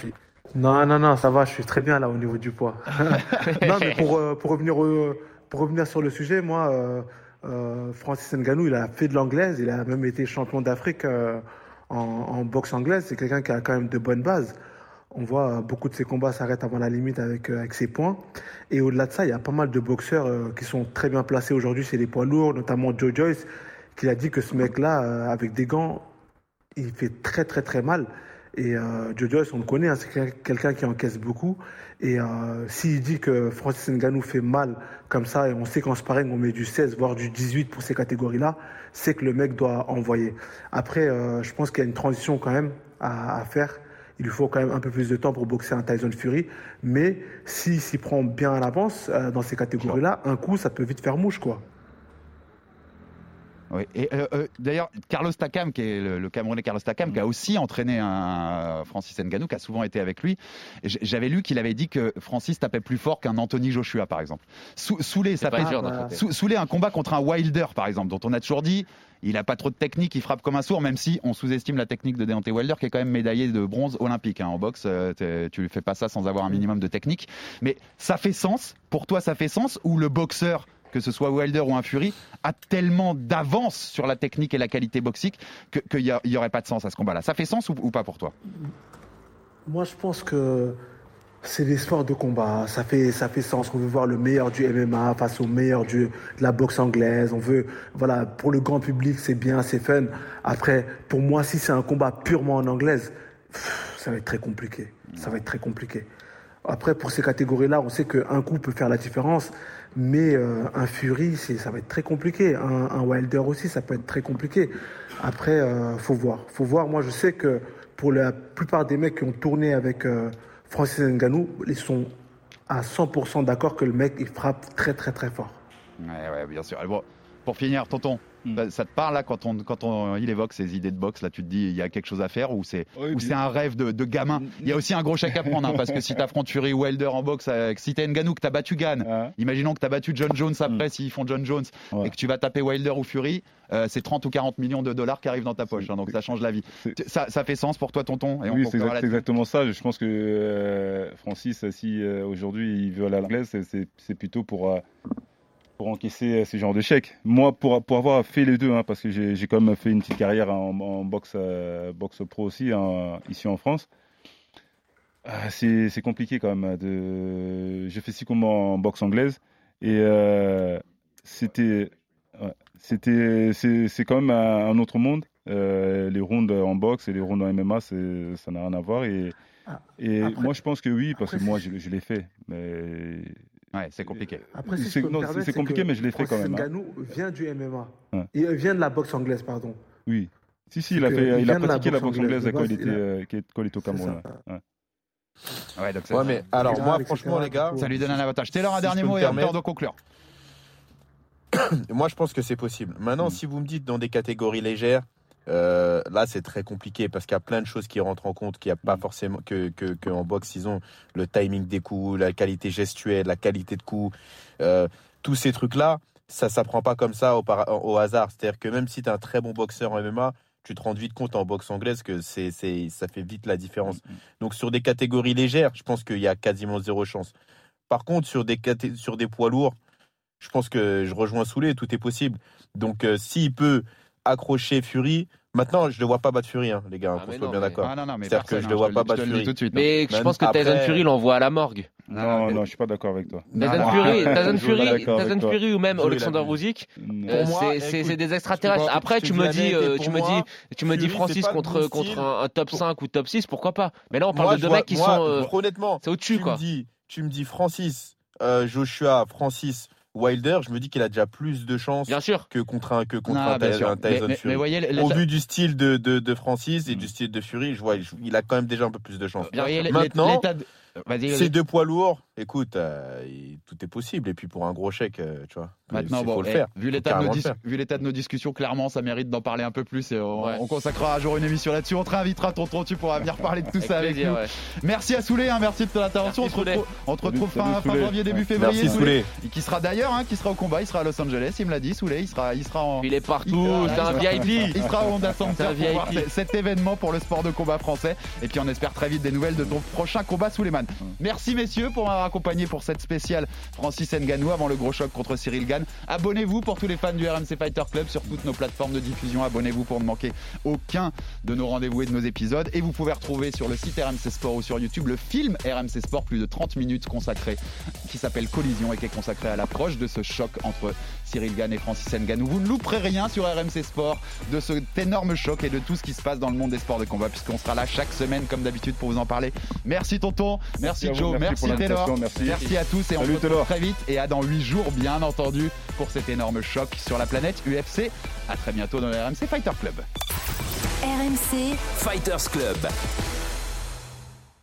Non, non, non, ça va, je suis très bien là au niveau du poids. non, mais pour, euh, pour, revenir, pour revenir sur le sujet, moi, euh, euh, Francis Ngannou, il a fait de l'anglaise, il a même été champion d'Afrique euh, en, en boxe anglaise. C'est quelqu'un qui a quand même de bonnes bases. On voit euh, beaucoup de ses combats s'arrêtent avant la limite avec, euh, avec ses points. Et au-delà de ça, il y a pas mal de boxeurs euh, qui sont très bien placés aujourd'hui chez les poids lourds, notamment Joe Joyce, qui a dit que ce mec-là, avec des gants, il fait très très très mal. Et Joe Joyce, on le connaît, hein, c'est quel- quelqu'un qui encaisse beaucoup. Et euh, s'il dit que Francis Ngannou fait mal comme ça, et on sait qu'en sparring on met du 16 voire du 18 pour ces catégories-là, c'est que le mec doit envoyer. Après, je pense qu'il y a une transition quand même à faire. Il lui faut quand même un peu plus de temps pour boxer un Tyson Fury. Mais s'il s'y prend bien à l'avance euh, dans ces catégories-là, un coup, ça peut vite faire mouche, quoi. Oui. Et euh, euh, d'ailleurs, Carlos Takam, qui est le, le Camerounais Carlos Takam, qui a aussi entraîné un Francis Ngannou, qui a souvent été avec lui. J'avais lu qu'il avait dit que Francis tapait plus fort qu'un Anthony Joshua, par exemple. Sou- ça pas dur d'un côté. Sou- Souley, un combat contre un Wilder, par exemple, dont on a toujours dit. Il n'a pas trop de technique, il frappe comme un sourd, même si on sous-estime la technique de Deontay Wilder, qui est quand même médaillé de bronze olympique hein, en boxe. euh, tu ne fais pas ça sans avoir un minimum de technique. Mais ça fait sens Pour toi, ça fait sens Ou le boxeur, que ce soit Wilder ou un Fury, a tellement d'avance sur la technique et la qualité boxique que- qu'il n'y aurait pas de sens à ce combat-là Ça fait sens ou pas pour toi? Moi, je pense que c'est des sports de combat. Ça fait, ça fait sens. On veut voir le meilleur du MMA face au meilleur du, de la boxe anglaise. On veut, voilà, pour le grand public, c'est bien, c'est fun. Après, pour moi, si c'est un combat purement en anglaise, ça va être très compliqué. Ça va être très compliqué. Après, pour ces catégories-là, on sait qu'un coup peut faire la différence, mais euh, un Fury, ça va être très compliqué. Un, un Wilder aussi, ça peut être très compliqué. Après, euh, faut voir. Faut voir. Moi, je sais que pour la plupart des mecs qui ont tourné avec euh, Francis Ngannou, ils sont à 100% d'accord que le mec, il frappe très, très, très fort. Ouais, ouais, bien sûr. Pour finir, tonton, ça- ça te parle là quand on, quand on, il évoque ces idées de boxe Là, tu te dis, il y a quelque chose à faire ou c'est Oui, ou c'est un rêve de, de gamin? Il y a aussi un gros chèque à prendre hein, parce que si t'affrontes Fury ou Wilder en boxe, avec, si t'as Ngannou que t'as battu Gann, imaginons que t'as battu John Jones après, s'ils font John Jones et que tu vas taper Wilder ou Fury, euh, c'est 30 ou 40 millions de dollars qui arrivent dans ta poche. hein, donc ça change la vie. Ça, ça fait sens pour toi, tonton? Et oui, c'est exact- exactement ça. Je pense que euh, Francis, si euh, aujourd'hui il veut aller à l'anglaise, c'est- plutôt pour, euh, pour encaisser ce genre de chèques. Moi, pour, pour avoir fait les deux, hein, parce que j'ai quand même fait une petite carrière en, en boxe, euh, boxe pro aussi, hein, ici en France. Ah, c'est compliqué quand même. De... J'ai fait six combats en boxe anglaise et euh, c'était ouais, c'était c'est quand même un, un autre monde. Euh, les rounds en boxe et les rounds en MMA, ça n'a rien à voir. Et, et après- moi, je pense que oui, parce que moi, je, je l'ai fait. Mais ouais, c'est compliqué. Après, si je c'est permettre, compliqué, que mais je l'ai fait quand même. hein. Ngannou vient du MMA. Ouais. Il vient de la boxe anglaise, pardon. Oui. Si, si, il a, fait, il il a pratiqué la boxe anglaise. quand il était, euh, quand il était au Cameroun. ouais. Donc Ouais, mais alors, moi, franchement, les gars. ça lui donne un avantage. Taylor, un si dernier mot et un permettre. de conclure. Moi, je pense que c'est possible. Maintenant, si vous me dites dans des catégories légères, euh, là, c'est très compliqué parce qu'il y a plein de choses qui rentrent en compte, qu'il n'y a pas forcément que, que, que en boxe, ils ont le timing des coups, la qualité gestuelle, la qualité de coups, euh, tous ces trucs-là, ça ne s'apprend pas comme ça au, hasard. C'est-à-dire que même si tu es un très bon boxeur en MMA, tu te rends vite compte en boxe anglaise que c'est, c'est, ça fait vite la différence. Donc sur des catégories légères, je pense qu'il y a quasiment zéro chance. Par contre, sur des, sur des poids lourds, je pense que je rejoins Soulé, tout est possible. Donc, euh, s'il peut accrocher Fury. Maintenant, je ne le vois pas battre Fury, hein, les gars, Ah, qu'on soit non, bien d'accord. Ah non, non, mais C'est-à-dire que je hein, ne le vois je pas battre Fury. tout de suite. Mais je pense que Tyson après- Fury l'envoie à la morgue. Non, non, je suis pas d'accord avec toi. Tyson Fury, Tyson Fury, Tyson. Fury ou même Alexander Non. euh, Pour moi, c'est- des extraterrestres. Après, la tu me dis, euh, tu me dis, tu me dis Francis contre contre un, top 5 ou top 6, pourquoi pas Mais là, on parle de deux mecs qui sont, euh, honnêtement, c'est au-dessus tu quoi. Me dis, tu me dis Francis, euh, Joshua, Francis, Wilder, je me dis qu'il a déjà plus de chances Bien sûr. que contre un, que contre Non, un, Tyson mais- Fury. mais voyez, les- Au vu du style de, de, de Francis et du style de Fury, je vois, il a quand même déjà un peu plus de chances. Maintenant, l'état de- Vas-y, ces vas-y. deux poids lourds, écoute, euh, il- tout est possible. Et puis pour un gros chèque, euh, tu vois, Maintenant, il bon, faut le eh, faire. vu Faut l'état de, nos carrément le faire. vu l'état de nos discussions, clairement, ça mérite d'en parler un peu plus et on, Ouais. on consacrera un jour une émission là-dessus. On te réinvitera, tonton, tu pourras venir parler de tout Avec ça avec plaisir, nous. ouais. Merci à Soulé, hein, merci de ton intervention. On te retrouve, Soulé. on te Salut, retrouve fin, fin janvier, début Ouais. février. Merci, Soulé. Qui sera d'ailleurs, hein, qui sera au combat, il sera à Los Angeles, il me l'a dit, Soulé, il sera, il sera en. Il est partout, c'est un VIP. Il sera au Honda Center C'est un pour voir cet événement pour le sport de combat français. Et puis on espère très vite des nouvelles de ton prochain combat sous les Merci messieurs pour m'avoir accompagné pour cette spéciale Francis Nganou avant le gros choc contre Cyril Gann. Abonnez-vous pour tous les fans du RMC Fighter Club sur toutes nos plateformes de diffusion. Abonnez-vous pour ne manquer aucun de nos rendez-vous et de nos épisodes. Et vous pouvez retrouver sur le site RMC Sport ou sur YouTube le film RMC Sport, plus de 30 minutes consacré, qui s'appelle Collision et qui est consacré à l'approche de ce choc entre Cyril Gann et Francis Nganou. Vous ne louperez rien sur RMC Sport de cet énorme choc et de tout ce qui se passe dans le monde des sports de combat, puisqu'on sera là chaque semaine comme d'habitude pour vous en parler. Merci tonton, merci, Merci à vous, Joe, merci merci, Taylor, merci. à tous et on se retrouve très vite et à dans 8 jours bien entendu pour cet énorme choc sur la planète UFC. À très bientôt dans le RMC Fighter Club. RMC Fighters Club.